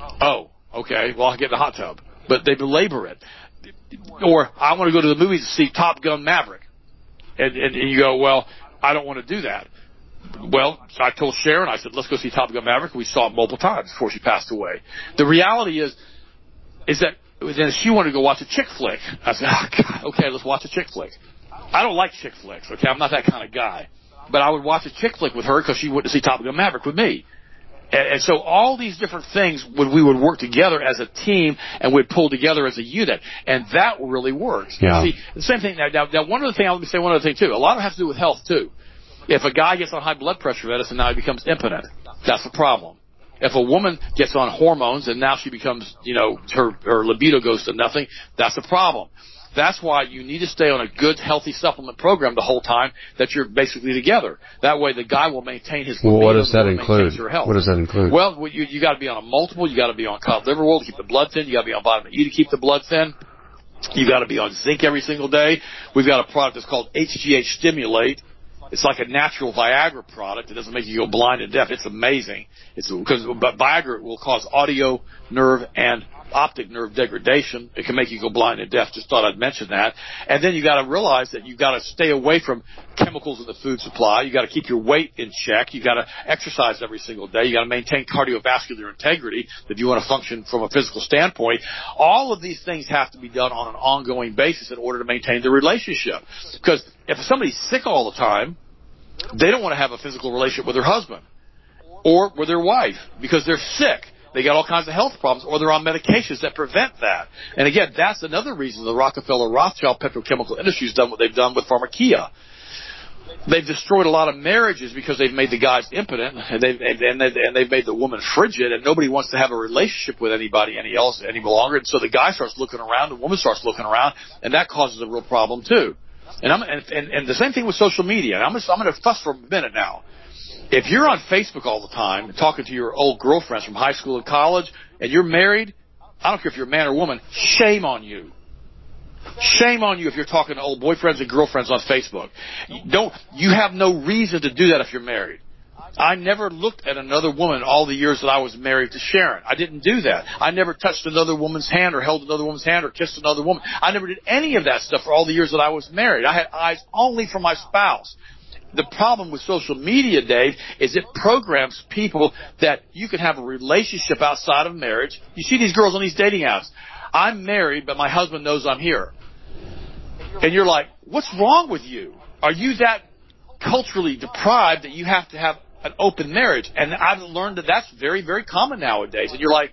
Oh. oh, okay. Well, I'll get in the hot tub. But they belabor it. Or I want to go to the movies to see Top Gun Maverick. And, and, and you go, well, I don't want to do that. Well, I told Sharon, I said, let's go see Top Gun Maverick. We saw it multiple times before she passed away. The reality is, is that then she wanted to go watch a chick flick. I said, oh, God, okay, let's watch a chick flick. I don't like chick flicks, okay? I'm not that kind of guy. But I would watch a chick flick with her because she went to see Top Gun Maverick with me. And, and so all these different things would we would work together as a team and we'd pull together as a unit, and that really works. Yeah. See, the same thing. Now, now, now, one other thing. I'll let me say one other thing too. A lot of it has to do with health too. If a guy gets on high blood pressure medicine, now he becomes impotent. That's a problem. If a woman gets on hormones and now she becomes, you know, her her libido goes to nothing, that's a problem. That's why you need to stay on a good, healthy supplement program the whole time that you're basically together. That way, the guy will maintain his. Well, what does that include? What does that include? Well, you you got to be on a multiple. You got to be on cod liver oil to keep the blood thin. You got to be on vitamin E to keep the blood thin. You got to be on zinc every single day. We've got a product that's called HGH Stimulate. It's like a natural Viagra product. It doesn't make you go blind and deaf. It's amazing. It's because but Viagra will cause audio, nerve, and optic nerve degradation. It can make you go blind and deaf. Just thought I'd mention that. And then you got to realize that you got to stay away from chemicals in the food supply. You got to keep your weight in check. You got to exercise every single day. You got to maintain cardiovascular integrity if you want to function from a physical standpoint. All of these things have to be done on an ongoing basis in order to maintain the relationship. Because if somebody's sick all the time, they don't want to have a physical relationship with their husband or with their wife because they're sick. They got all kinds of health problems, or they're on medications that prevent that. And again, that's another reason the Rockefeller Rothschild petrochemical industry has done what they've done with Pharmakia. They've destroyed a lot of marriages because they've made the guys impotent and they've and they've, and they've made the woman frigid, and nobody wants to have a relationship with anybody any else any longer. And so the guy starts looking around, the woman starts looking around, and that causes a real problem too. And I'm and, and, and the same thing with social media. And I'm just, I'm going to fuss for a minute now. If you're on Facebook all the time talking to your old girlfriends from high school and college, and you're married, I don't care if you're a man or woman, shame on you. Shame on you if you're talking to old boyfriends and girlfriends on Facebook. Don't you have no reason to do that if you're married. I never looked at another woman all the years that I was married to Sharon. I didn't do that. I never touched another woman's hand or held another woman's hand or kissed another woman. I never did any of that stuff for all the years that I was married. I had eyes only for my spouse. The problem with social media, Dave, is it programs people that you can have a relationship outside of marriage. You see these girls on these dating apps. I'm married, but my husband knows I'm here. And you're like, what's wrong with you? Are you that culturally deprived that you have to have an open marriage. And I've learned that that's very, very common nowadays. And you're like,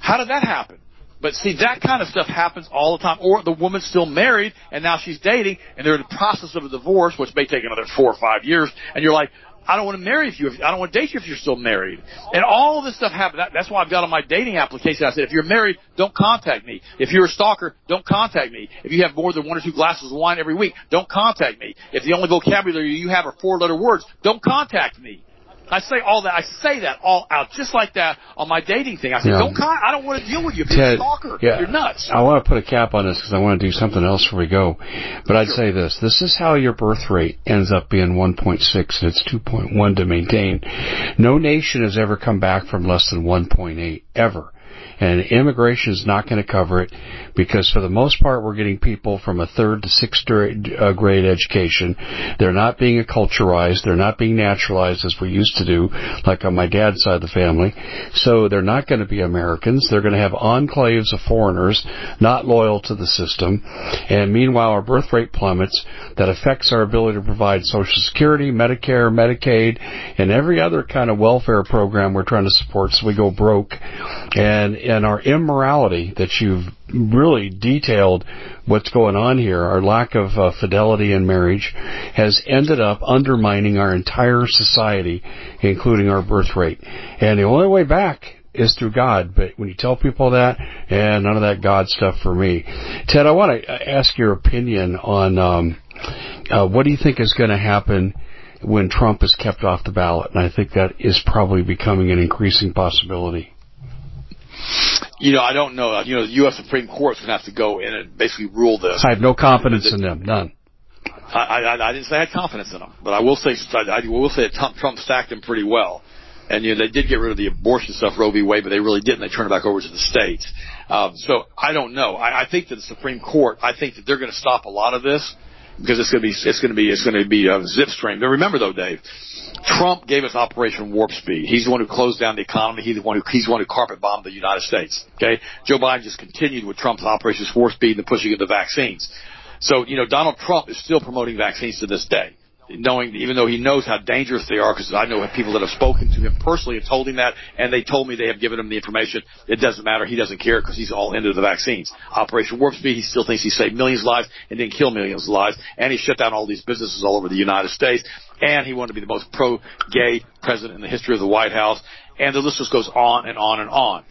how did that happen? But see, that kind of stuff happens all the time. Or the woman's still married and now she's dating and they're in the process of a divorce, which may take another four or five years. And you're like, I don't want to marry you. If, I don't want to date you if you're still married. And all this stuff happens. That, that's why I've got on my dating application. I said, if you're married, don't contact me. If you're a stalker, don't contact me. If you have more than one or two glasses of wine every week, don't contact me. If the only vocabulary you have are four letter words, don't contact me. I say all that. I say that all out, just like that on my dating thing. I say, yeah. don't. Con- I don't want to deal with you Ted, you're a stalker. Yeah, you're nuts. I want to put a cap on this because I want to do something else before we go. But I'd say this: this is how your birth rate ends up being 1.6, and it's 2.1 to maintain. No nation has ever come back from less than 1.8 ever and immigration is not going to cover it because for the most part we're getting people from a third to sixth grade, uh, education. They're not being acculturized. They're not being naturalized as we used to do, like on my dad's side of the family. So they're not going to be Americans. They're going to have enclaves of foreigners not loyal to the system. And meanwhile, our birth rate plummets. That affects our ability to provide Social Security, Medicare, Medicaid, and every other kind of welfare program we're trying to support so we go broke. And and our immorality that you've really detailed what's going on here, our lack of uh, fidelity in marriage, has ended up undermining our entire society, including our birth rate. And the only way back is through God. But when you tell people that, and none of that God stuff for me. Ted, I want to ask your opinion on um, uh, what do you think is going to happen when Trump is kept off the ballot? And I think that is probably becoming an increasing possibility. You know, I don't know. You know, the U.S. Supreme Court's going to have to go in and basically rule this. I have no confidence in them. None. I, I, I didn't say I had confidence in them, but I will say I, I will say that Trump stacked them pretty well. And you know, they did get rid of the abortion stuff, Roe v. Wade, but they really didn't. They turned it back over to the states. Um, so I don't know. I, I think that the Supreme Court, I think that they're going to stop a lot of this because it's going to be it's going to be it's going to be a zip stream. But remember though, Dave, Trump gave us Operation Warp Speed. He's the one who closed down the economy. He's the one who he's the one who carpet bombed the United States. Okay, Joe Biden just continued with Trump's Operation Warp Speed and the pushing of the vaccines. So you know Donald Trump is still promoting vaccines to this day knowing, even though he knows how dangerous they are, because I know people that have spoken to him personally and told him that, and they told me they have given him the information. It doesn't matter. He doesn't care because he's all into the vaccines. Operation Warp Speed, he still thinks he saved millions of lives and didn't kill millions of lives, and he shut down all these businesses all over the United States, and he wanted to be the most pro-gay president in the history of the White House, and the list just goes on and on and on.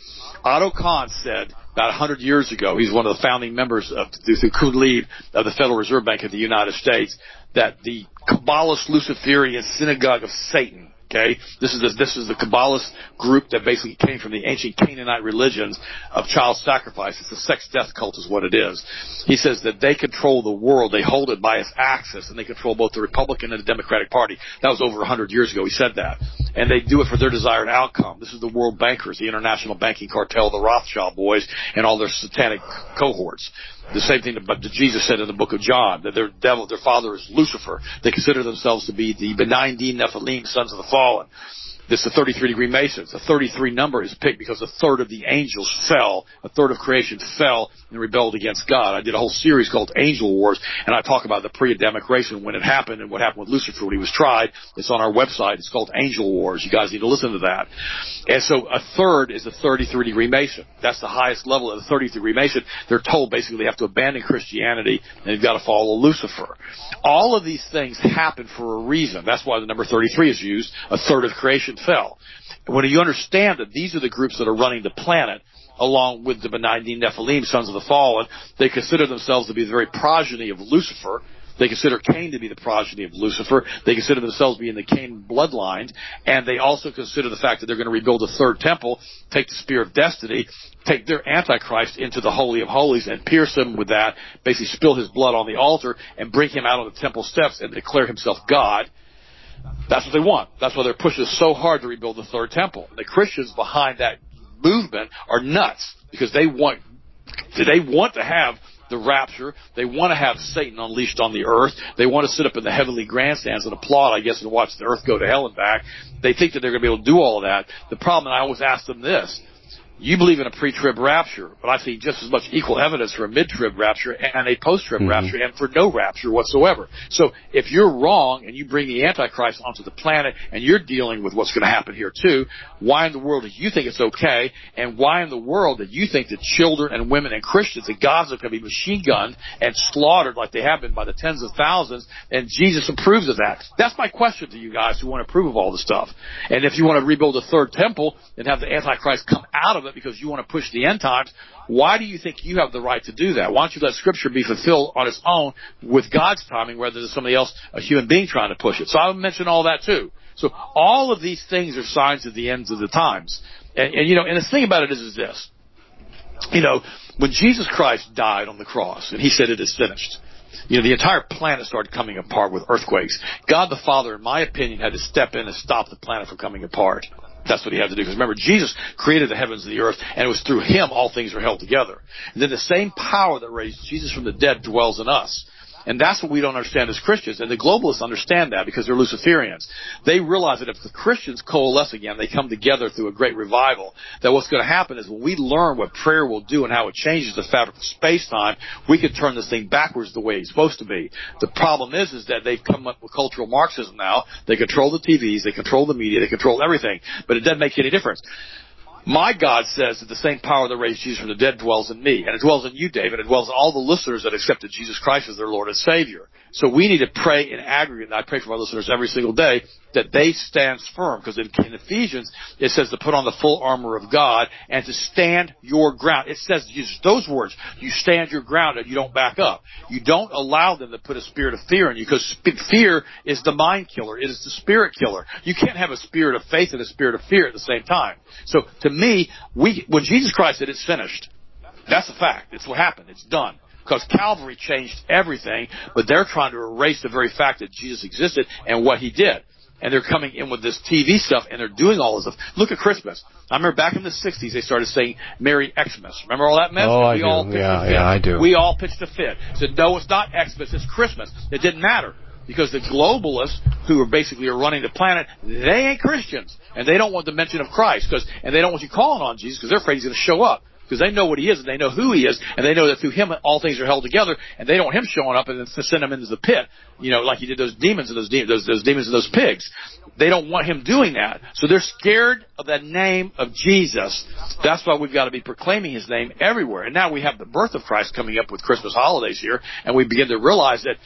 Otto Kahn said about a 100 years ago, he's one of the founding members of the Kuhn of the Federal Reserve Bank of the United States, that the Kabbalist Luciferian synagogue of Satan Okay, this is the, this is the Kabbalist group that basically came from the ancient Canaanite religions of child sacrifice. It's a sex death cult, is what it is. He says that they control the world, they hold it by its axis, and they control both the Republican and the Democratic Party. That was over a 100 years ago. He said that, and they do it for their desired outcome. This is the world bankers, the international banking cartel, the Rothschild boys, and all their satanic cohorts. The same thing that Jesus said in the book of John, that their devil, their father is Lucifer. They consider themselves to be the benign Nephilim, sons of the fallen. This is the 33 degree Masons. The 33 number is picked because a third of the angels fell, a third of creation fell and rebelled against God. I did a whole series called Angel Wars, and I talk about the pre-Adamic race and when it happened and what happened with Lucifer when he was tried. It's on our website. It's called Angel Wars. You guys need to listen to that. And so a third is the 33 degree Mason. That's the highest level of the 33 degree Mason. They're told basically they have to abandon Christianity and they've got to follow Lucifer. All of these things happen for a reason. That's why the number 33 is used. A third of creation fell. When you understand that these are the groups that are running the planet, along with the benign Nephilim, sons of the fallen, they consider themselves to be the very progeny of Lucifer. They consider Cain to be the progeny of Lucifer. They consider themselves to be in the Cain bloodline. And they also consider the fact that they're going to rebuild a third temple, take the spear of destiny, take their Antichrist into the Holy of Holies and pierce him with that, basically spill his blood on the altar and bring him out on the temple steps and declare himself God that's what they want. That's why they're pushing so hard to rebuild the third temple. The Christians behind that movement are nuts because they want they want to have the rapture. They want to have Satan unleashed on the earth. They want to sit up in the heavenly grandstands and applaud, I guess, and watch the earth go to hell and back. They think that they're going to be able to do all of that. The problem, and I always ask them this, You believe in a pre-trib rapture, but I see just as much equal evidence for a mid-trib rapture and a post-trib mm-hmm. rapture and for no rapture whatsoever. So if you're wrong and you bring the Antichrist onto the planet and you're dealing with what's going to happen here too, why in the world do you think it's okay? And why in the world do you think that children and women and Christians and Gaza can be machine gunned and slaughtered like they have been by the tens of thousands and Jesus approves of that? That's my question to you guys who want to approve of all this stuff. And if you want to rebuild a third temple and have the Antichrist come out of it because you want to push the end times, why do you think you have the right to do that? Why don't you let Scripture be fulfilled on its own with God's timing rather than somebody else, a human being, trying to push it? So I would mention all that too. So all of these things are signs of the ends of the times. And, and you know, and the thing about it is, is this. You know, when Jesus Christ died on the cross and he said it is finished, you know, the entire planet started coming apart with earthquakes. God the Father, in my opinion, had to step in and stop the planet from coming apart. That's what he had to do. Because remember, Jesus created the heavens and the earth, and it was through him all things were held together. And then the same power that raised Jesus from the dead dwells in us. And that's what we don't understand as Christians. And the globalists understand that because they're Luciferians. They realize that if the Christians coalesce again, they come together through a great revival, that what's going to happen is when we learn what prayer will do and how it changes the fabric of space-time, we can turn this thing backwards the way it's supposed to be. The problem is, is that they've come up with cultural Marxism now. They control the TVs, they control the media, they control everything. But it doesn't make any difference. My God says that the same power that raised Jesus from the dead dwells in me, and it dwells in you, David. It dwells in all the listeners that accepted Jesus Christ as their Lord and Savior. So we need to pray in aggregate, and I pray for my listeners every single day, that they stand firm. Because in, in Ephesians, it says to put on the full armor of God and to stand your ground. It says, use those words. You stand your ground and you don't back up. You don't allow them to put a spirit of fear in you, because fear is the mind killer. It is the spirit killer. You can't have a spirit of faith and a spirit of fear at the same time. So to me, we, when Jesus Christ said it's finished, that's a fact. It's what happened. It's done because Calvary changed everything, but they're trying to erase the very fact that Jesus existed and what he did. And they're coming in with this TV stuff and they're doing all this stuff. Look at Christmas. I remember back in the 60s they started saying Merry Xmas. Remember all that mess? Oh, we I all do. Yeah, yeah, I do. We all pitched a fit. Said, no, it's not Xmas, it's Christmas. It didn't matter because the globalists who are basically are running the planet, they ain't Christians and they don't want the mention of Christ because, and they don't want you calling on Jesus because they're afraid he's going to show up because they know what he is and they know who he is and they know that through him all things are held together and they don't want him showing up and then send him into the pit, you know, like he did those demons and those, de- those, those demons and those pigs. They don't want him doing that. So they're scared of the name of Jesus. That's why we've got to be proclaiming his name everywhere. And now we have the birth of Christ coming up with Christmas holidays here and we begin to realize that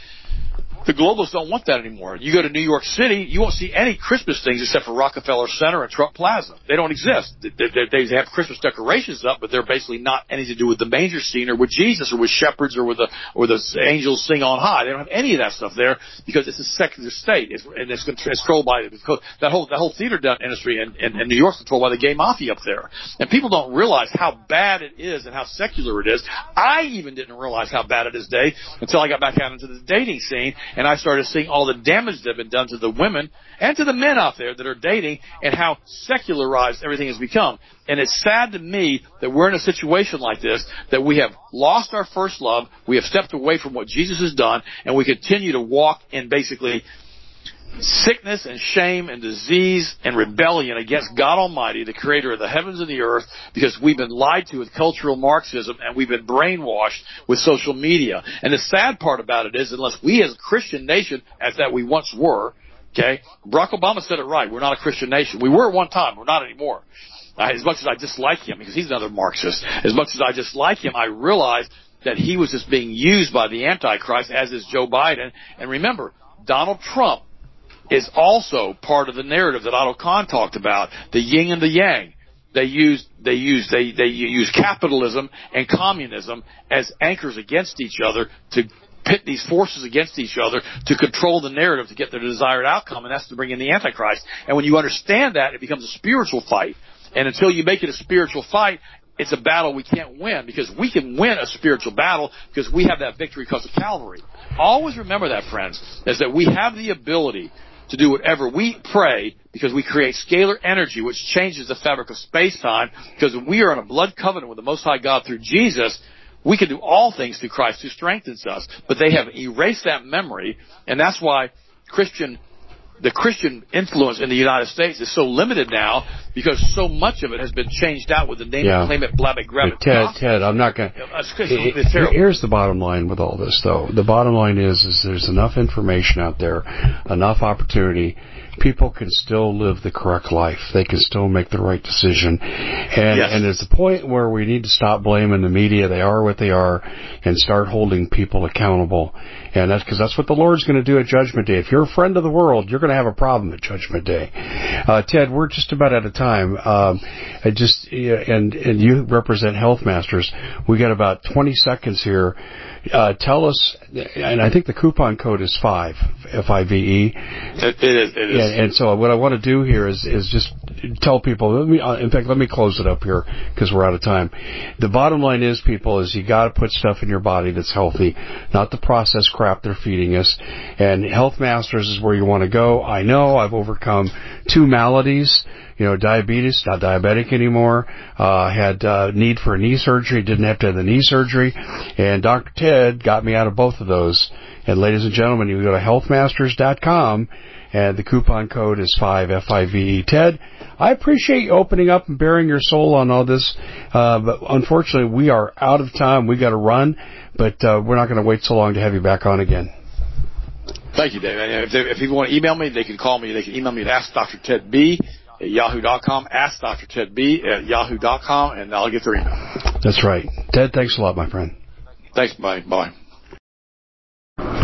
the globalists don't want that anymore. You go to New York City, you won't see any Christmas things except for Rockefeller Center and Trump Plaza. They don't exist. They, they, they have Christmas decorations up, but they're basically not anything to do with the manger scene or with Jesus or with shepherds or with the or the angels sing on high. They don't have any of that stuff there because it's a secular state, it's, and it's controlled by that whole that whole theater industry in, in, in New York's controlled by the gay mafia up there. And people don't realize how bad it is and how secular it is. I even didn't realize how bad it is, Dave, until I got back out into the dating scene and I started seeing all the damage that had been done to the women and to the men out there that are dating and how secularized everything has become. And it's sad to me that we're in a situation like this, that we have lost our first love, we have stepped away from what Jesus has done, and we continue to walk in basically sickness and shame and disease and rebellion against God Almighty, the creator of the heavens and the earth, because we've been lied to with cultural Marxism and we've been brainwashed with social media. And the sad part about it is, unless we as a Christian nation, as that we once were, okay, Barack Obama said it right, we're not a Christian nation. We were at one time, we're not anymore. As much as I dislike him, because he's another Marxist, as much as I dislike him, I realize that he was just being used by the Antichrist, as is Joe Biden. And remember, Donald Trump is also part of the narrative that Otto Kahn talked about, the yin and the yang. They use they use they they use capitalism and communism as anchors against each other to pit these forces against each other to control the narrative to get their desired outcome, and that's to bring in the Antichrist. And when you understand that, it becomes a spiritual fight. And until you make it a spiritual fight, it's a battle we can't win because we can win a spiritual battle because we have that victory because of Calvary. Always remember that, friends, is that we have the ability to do whatever we pray because we create scalar energy which changes the fabric of space-time because we are in a blood covenant with the Most High God through Jesus, we can do all things through Christ who strengthens us. But they have erased that memory and that's why Christian the Christian influence in the United States is so limited now because so much of it has been changed out with the name Yeah. it, claim it, blab it, grab it. Ted, Ted, I'm not going. to. Uh, it's, it's. Here's the bottom line with all this, though. The bottom line is, is there's enough information out there, enough opportunity. People can still live the correct life. They can still make the right decision. And, Yes. and there's the point where we need to stop blaming the media. They are what they are and start holding people accountable. And that's because that's what the Lord's going to do at Judgment Day. If you're a friend of the world, you're going to have a problem at Judgment Day. Uh, Ted, we're just about out of time. Um, I just, and, and you represent Health Masters. We got about 20 seconds here. Uh, tell us, and I think the coupon code is five, F-I-V-E. It, it is. It is. And, and so what I want to do here is is just tell people. Let me, uh, in fact, let me close it up here because we're out of time. The bottom line is, people, is you got to put stuff in your body that's healthy, not the processed crap they're feeding us. And Health Masters is where you want to go. I know I've overcome two maladies. You know, diabetes, not diabetic anymore. Uh, had uh, need for a knee surgery, didn't have to have the knee surgery, and Dr. Ted got me out of both of those. And ladies and gentlemen, you go to healthmasters.com and the coupon code is 5 F-I-V-E. Ted, I appreciate you opening up and baring your soul on all this, uh, but unfortunately we are out of time. We got to run, but uh, we're not going to wait so long to have you back on again. Thank you, Dave. If, they, if people want to email me, they can call me. They can email me at AskDrTedB at yahoo.com, AskDrTedB at yahoo.com, and I'll get their email. That's right. Ted, thanks a lot, my friend. Thanks. Bye. Bye.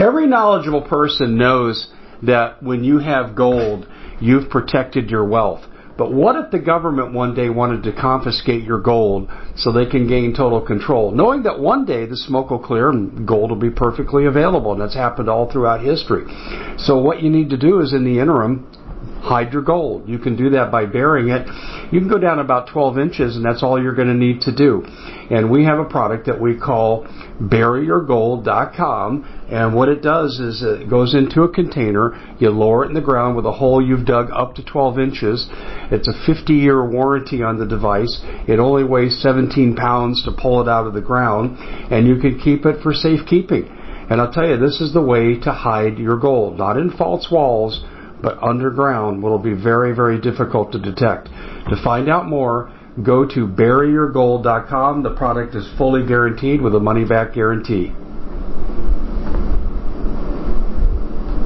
Every knowledgeable person knows that when you have gold, you've protected your wealth. But what if the government one day wanted to confiscate your gold so they can gain total control, knowing that one day the smoke will clear and gold will be perfectly available, and that's happened all throughout history. So what you need to do is in the interim, hide your gold. You can do that by burying it. You can go down about 12 inches, and that's all you're going to need to do. And we have a product that we call buryyourgold.com, and what it does is it goes into a container, you lower it in the ground with a hole you've dug up to 12 inches. It's a 50-year warranty on the device. It only weighs 17 pounds to pull it out of the ground, and you can keep it for safekeeping. And I'll tell you, this is the way to hide your gold, not in false walls, but underground will be very, very difficult to detect. To find out more, go to buryyourgold.com. The product is fully guaranteed with a money back guarantee.